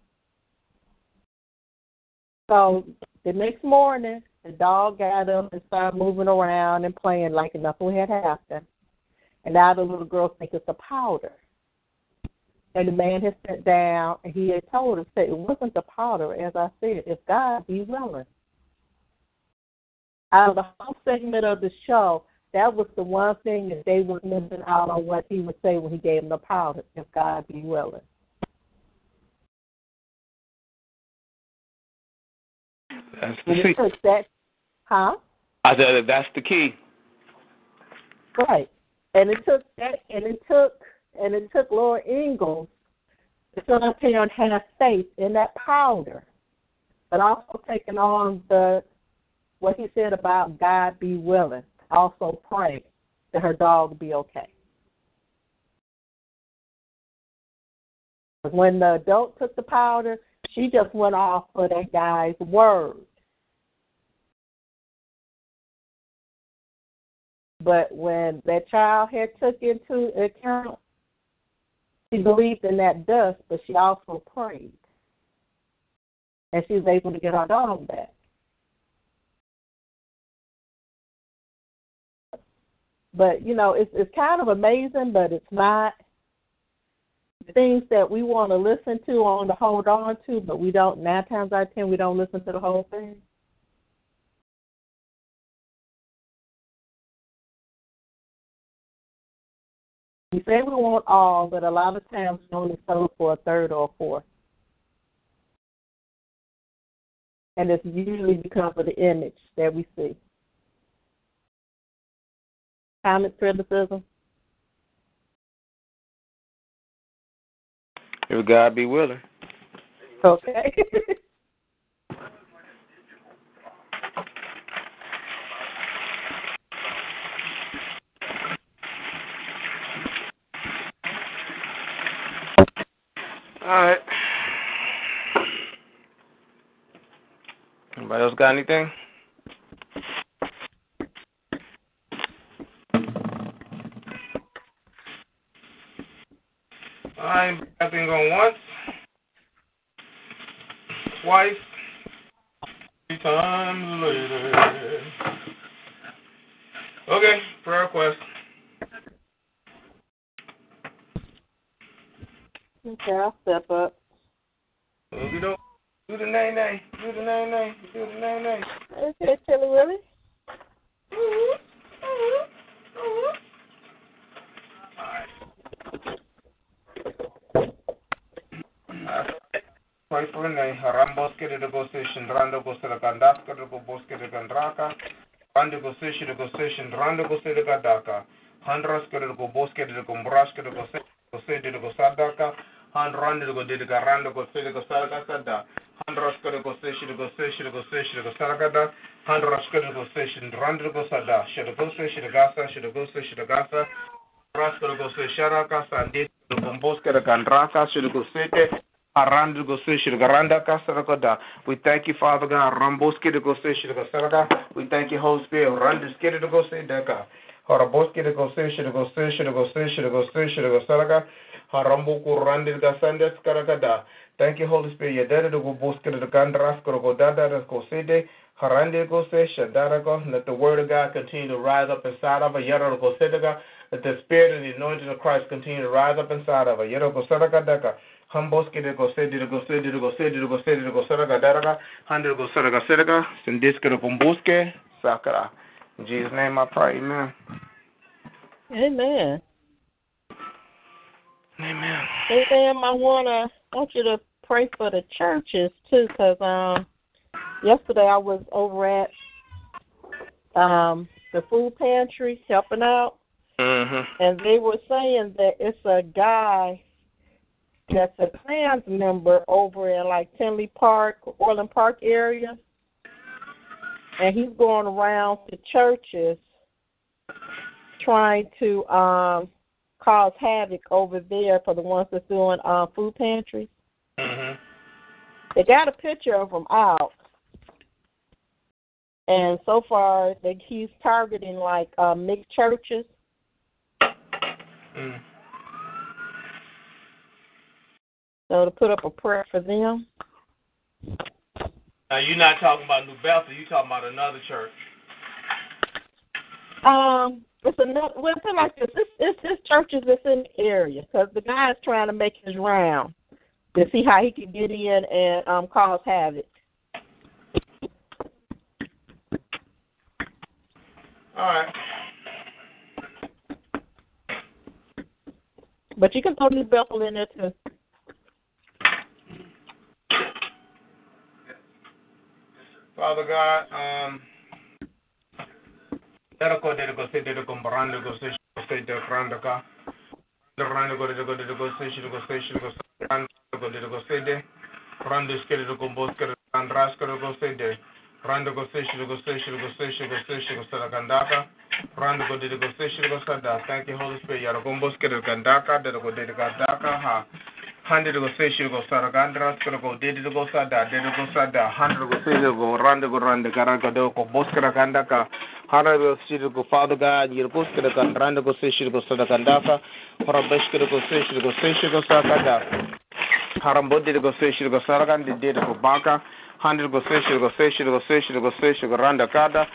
So the next morning, the dog got up and started moving around and playing like nothing had happened. And now the little girl thinks it's a powder. And the man had sat down and he had told her, said it wasn't the powder, as I said, if God be willing out of the whole segment of the show, that was the one thing that they were missing out on what he would say when he gave them the powder, if God be willing. That's the it took that, huh? I said that's the key. Right. And it took that and it took and it took Laura Ingalls to sit up here and have faith in that powder. But also taking on the what he said about God be willing. Also pray that her dog be okay. When the adult took the powder, she just went off for that guy's word. But when that child had took into account, she believed in that dust, but she also prayed. And she was able to get her dog back. But you know, it's it's kind of amazing, but it's not things that we want to listen to, on to hold on to, but we don't. Nine times out of ten, we don't listen to the whole thing. We say we want all, but a lot of times we only settle for a third or a fourth. And it's usually because of the image that we see. Comment, criticism? If God be willing. Okay. All right. Anybody else got anything? All right, I think on once, twice, three times later. Okay, prayer request. Okay, I'll step up. Do the nay nay. Do the nay nay. Do the nay nay. Okay, Tilly Willie. Pray for nay. Rambos ke de go session. Rando go se kandas ke de go bos ke de gandraka. Da. We thank you, Father God. Ramboske de go se. We thank you, Holy Spirit. Ku randir ga sandes karaka da. Thank you, Holy Spirit. Yadere de go boske de gandras go dada de go se de. Harande go se shadara go. Let the word of God continue to rise up inside of a yada go se de let the spirit and the anointing of Christ continue to rise up inside of her. Yero go saraka daka. Hamboske de go se de go se de go se de go se de go saraka daraka. Hundred go saraka saraka. Sindiske de pomboske sakara. In Jesus' name I pray. Amen. Amen. Amen. Hey, ma'am, I wanna want you to pray for the churches too, cause um, yesterday I was over at um the food pantry helping out, Mm-hmm. and they were saying that it's a guy that's a Klans member over in like Tinley Park, Orland Park area, and he's going around to churches trying to um cause havoc over there for the ones that's doing uh, food pantries. Mm-hmm. They got a picture of him out, and so far they, he's targeting like uh, mixed churches. Mm. So to put up a prayer for them. Now you're not talking about New Bethel. You're talking about another church. Um, it's another. Well, put it like this: it's, it's this churches that's in the area because the guy's trying to make his round to see how he can get in and um cause havoc. All right. But you can throw New Bethel in there too. Father God, um, Dara ko de ko se de ko brando ko se se de brando ka. Rando ko de ko de ko se se shi ko rando ko de ko se de. Rando skere ko bos kere andras ko se de. Rando ko se shi ko se shi ko se shi ko se shi ko sa kandaka. Rando ko de ko se shi ko sa da. Thank you Holy Spirit. Yara ko bos kere kandaka de ko de kandaka ha. Hundred go she go saragandra skoro go did go sada did go sada hundred go say go randa go randa karaka do go boskara kandaka hundred go say go father god you boskara kan randa go go sada kandaka para beskara go she go she go sakada haram bodde go go saragandi did go baka hundred go she go go she go go randa kada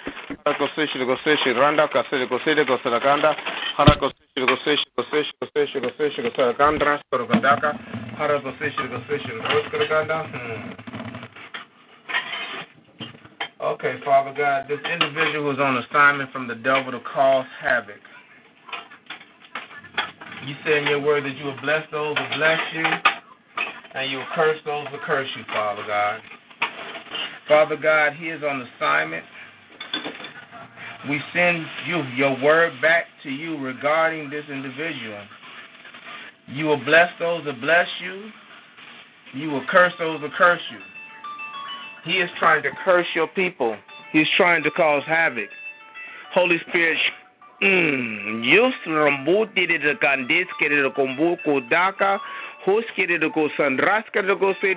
go she go she randa ka say go say go saraganda hara go say she go say she go say she go say she go say she go saragandra skoro kandaka hara go say she go say she go skoro kanda Okay, Father God, this individual was on assignment from the devil to cause havoc. You say in your word that you will bless those who bless you, and you will curse those who curse you, Father God. Father God, he is on assignment. We send you your word back to you regarding this individual. You will bless those that bless you. You will curse those that curse you. He is trying to curse your people. He's trying to cause havoc. Holy Spirit, mm,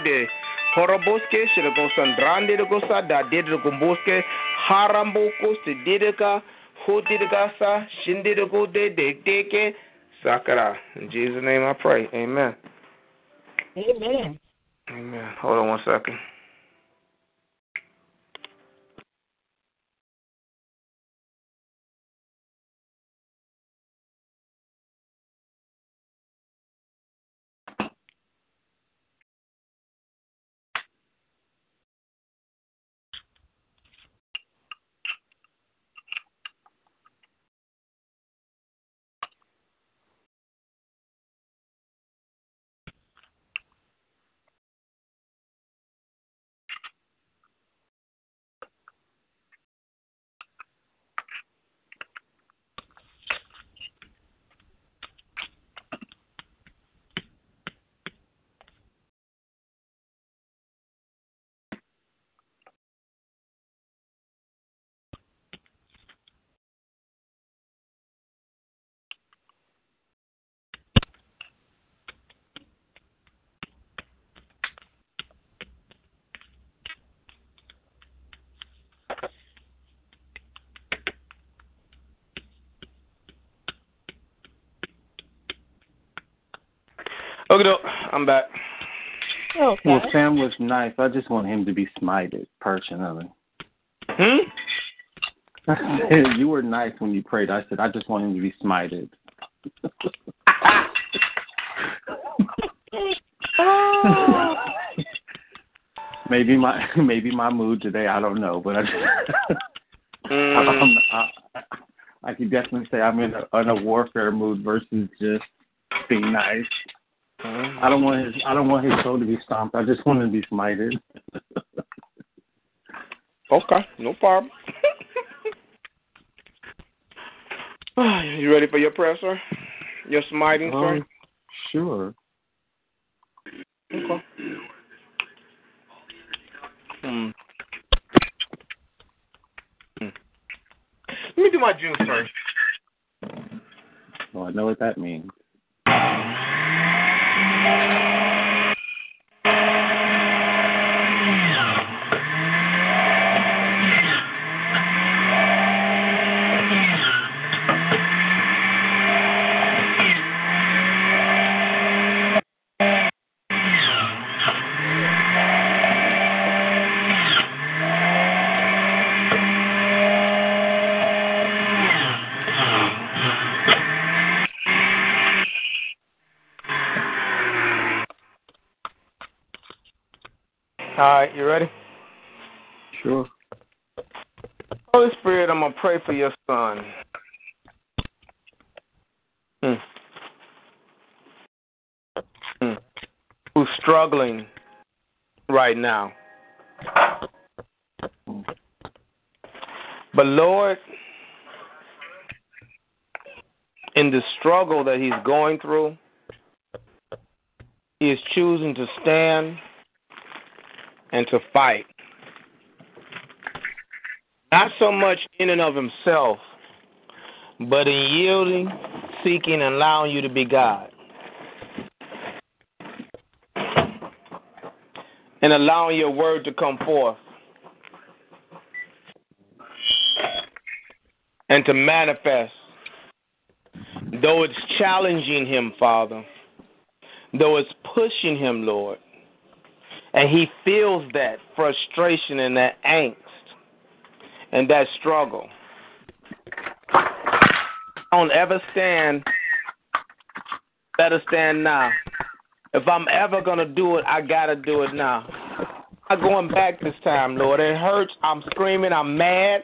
de horoboske shire go sandrandi de go sada de de komboske, haramboko ho dideka sa, shindi de go de de deke, sakara. In Jesus' name I pray. Amen. Amen. Amen. Hold on one second. Okay, doke. I'm back. Okay. Well, Sam was nice. I just want him to be smited personally. Hmm? I said, you were nice when you prayed. I said, I just want him to be smited. Maybe my maybe my mood today. I don't know, but I, Mm, I'm, I, I can definitely say I'm in a, in a warfare mood versus just being nice. I don't want his I don't want his soul to be stomped. I just want him to be smited. Okay, no problem. you ready for your prayer, sir? Your smiting, sir? Um, sure. Okay. Hmm. Hmm. Let me do my juice first. Well, I know what that means. All right, you ready? Sure. Holy Spirit, I'm going to pray for your son. Hmm. Hmm. Who's struggling right now. But Lord, in the struggle that he's going through, he is choosing to stand and to fight. Not so much in and of himself, but in yielding, seeking, and allowing you to be God. And allowing your word to come forth. And to manifest. Though it's challenging him, Father. Though it's pushing him, Lord. And he feels that frustration and that angst and that struggle. Don't ever stand, better stand now. If I'm ever going to do it, I got to do it now. I'm going back this time, Lord. It hurts. I'm screaming. I'm mad.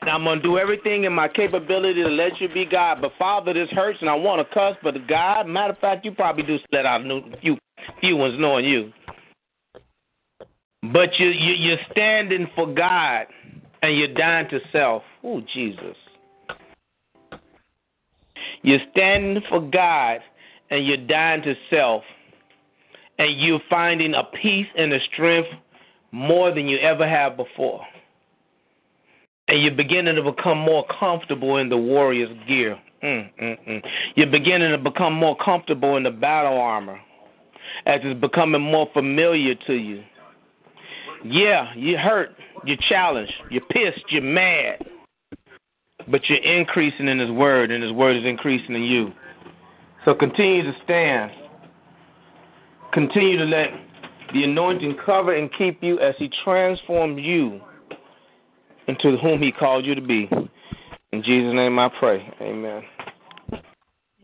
And I'm going to do everything in my capability to let you be God. But, Father, this hurts and I want to cuss. But, God, matter of fact, you probably do let out a few, few ones knowing you. But you, you, you're standing for God and you're dying to self. Oh, Jesus. You're standing for God and you're dying to self. And you're finding a peace and a strength more than you ever have before. And you're beginning to become more comfortable in the warrior's gear. Mm, mm, mm. You're beginning to become more comfortable in the battle armor as it's becoming more familiar to you. Yeah, you're hurt, you're challenged, you're pissed, you're mad. But you're increasing in His Word, and His Word is increasing in you. So continue to stand. Continue to let the anointing cover and keep you as He transforms you into whom He called you to be. In Jesus' name I pray. Amen.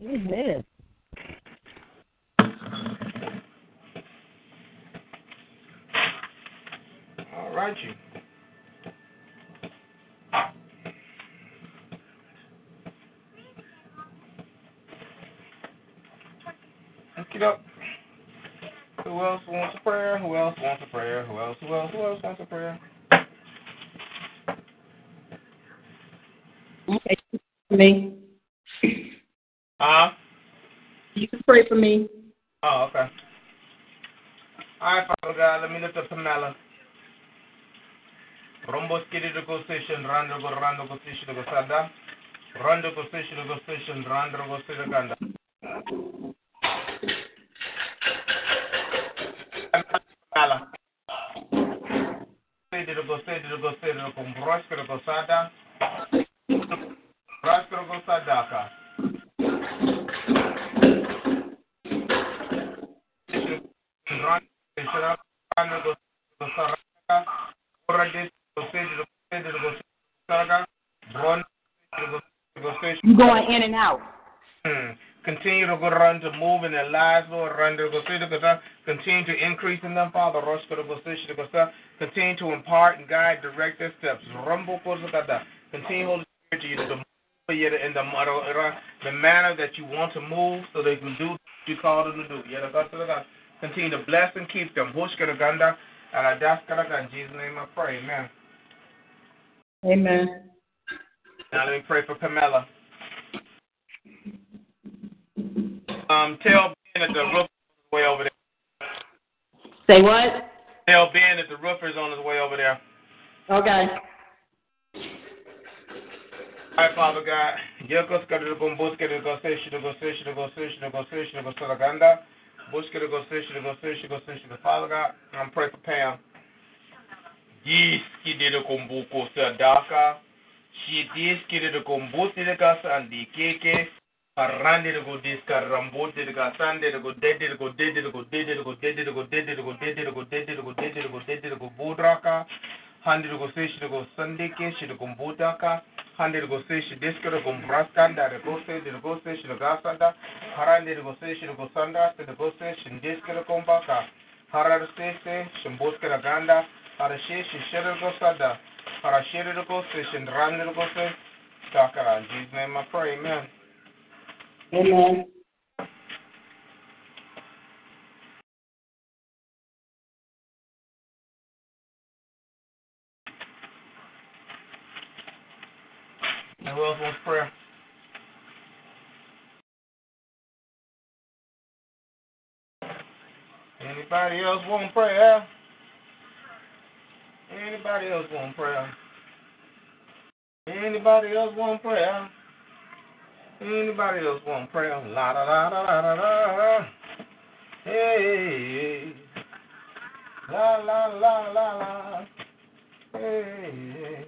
Amen. All right, you. Look it up. Who else wants a prayer? Who else wants a prayer? Who else? Who else? Who else wants a prayer? Okay, for me. Huh? You can pray for me. Oh, okay. All right, Father God, let me lift up Pamela romboskiriko station randoko station ko sada randoko station station randoko station Rando kala station ko station ko station station randoko station ko you going in and out. Hmm. Continue to go run to move in their lives, Lord. Run to go see the God. Continue to increase in them, Father. Rush to the position to go Continue to impart and guide, direct their steps. Rumble Continue, Holy Spirit, to you to move oh, in the the manner that you want to move, so they can do what you call them to do. Yea the Gasalaga. Continue to bless and keep them. Bushkiraganda, uh, in Jesus' name I pray. Amen. Amen. Now let me pray for Pamela. Um, tell Ben that the roofer is on the way over there. Say what? Tell Ben that the roofer is on his way over there. Okay. All right, Father God. Yekos kadere gomboske de goseshi de goseshi de goseshi de goseshi de gosalaganda. Bushke de goseshi de goseshi de goseshi de Father God. I'm praying for Pam. Yiski de kombuko sadaka. She diski de kombuti de gasa andi keke. Parrande de go diska rambote de gasande de go dede de go dede de go dede de go dede de go dede de go dede de go dede de go dede de go dede de go budraka. Handi de go seshi de go sandike shi de gombutaka. Handi de go seshi diska de gombraskanda de go se de go seshi de gasanda. Harande de go seshi de go sanda de go seshi diska de gombaka. Harar ganda. Go sada. Hara shere de go Parashe Shishirigosada, In Jesus' name I pray. Amen. Amen. And else want to pray? Anybody else want to pray, huh? Anybody else want prayer? Anybody else want prayer? Anybody else want prayer? La da da da da da da. Hey, la la la la la. Hey.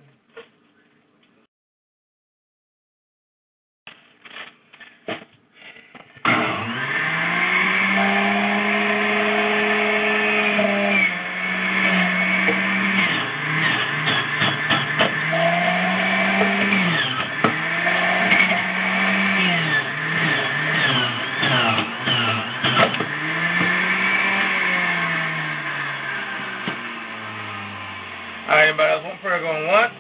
All right, anybody else want prayer going once?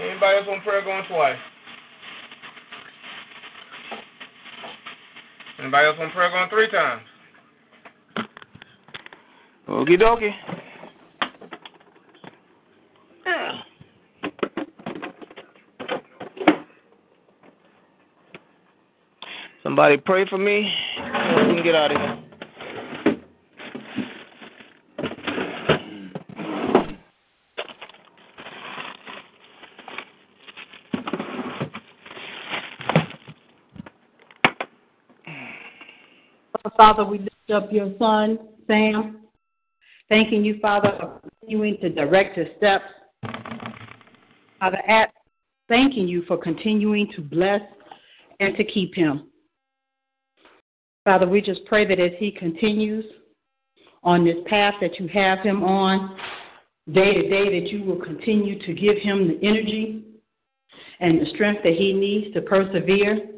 Anybody else want prayer going twice? Anybody else want prayer going three times? Okie dokie. Somebody pray for me. We can get out of here. Father, we lift up your son, Sam. Thanking you, Father, for continuing to direct his steps. Father, at thanking you for continuing to bless and to keep him. Father, we just pray that as he continues on this path that you have him on, day to day, that you will continue to give him the energy and the strength that he needs to persevere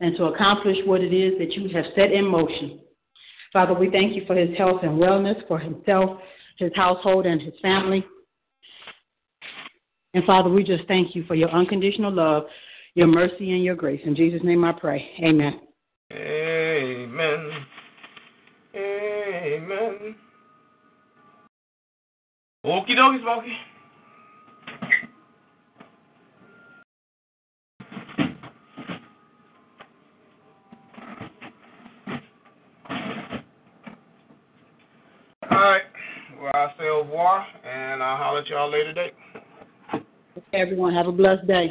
and to accomplish what it is that you have set in motion. Father, we thank you for his health and wellness, for himself, his household, and his family. And Father, we just thank you for your unconditional love, your mercy, and your grace. In Jesus' name I pray. Amen. Amen. Amen. Okie dokie, Smokey. All right. Well, I'll say au revoir, and I'll holler at y'all later date. Everyone, have a blessed day.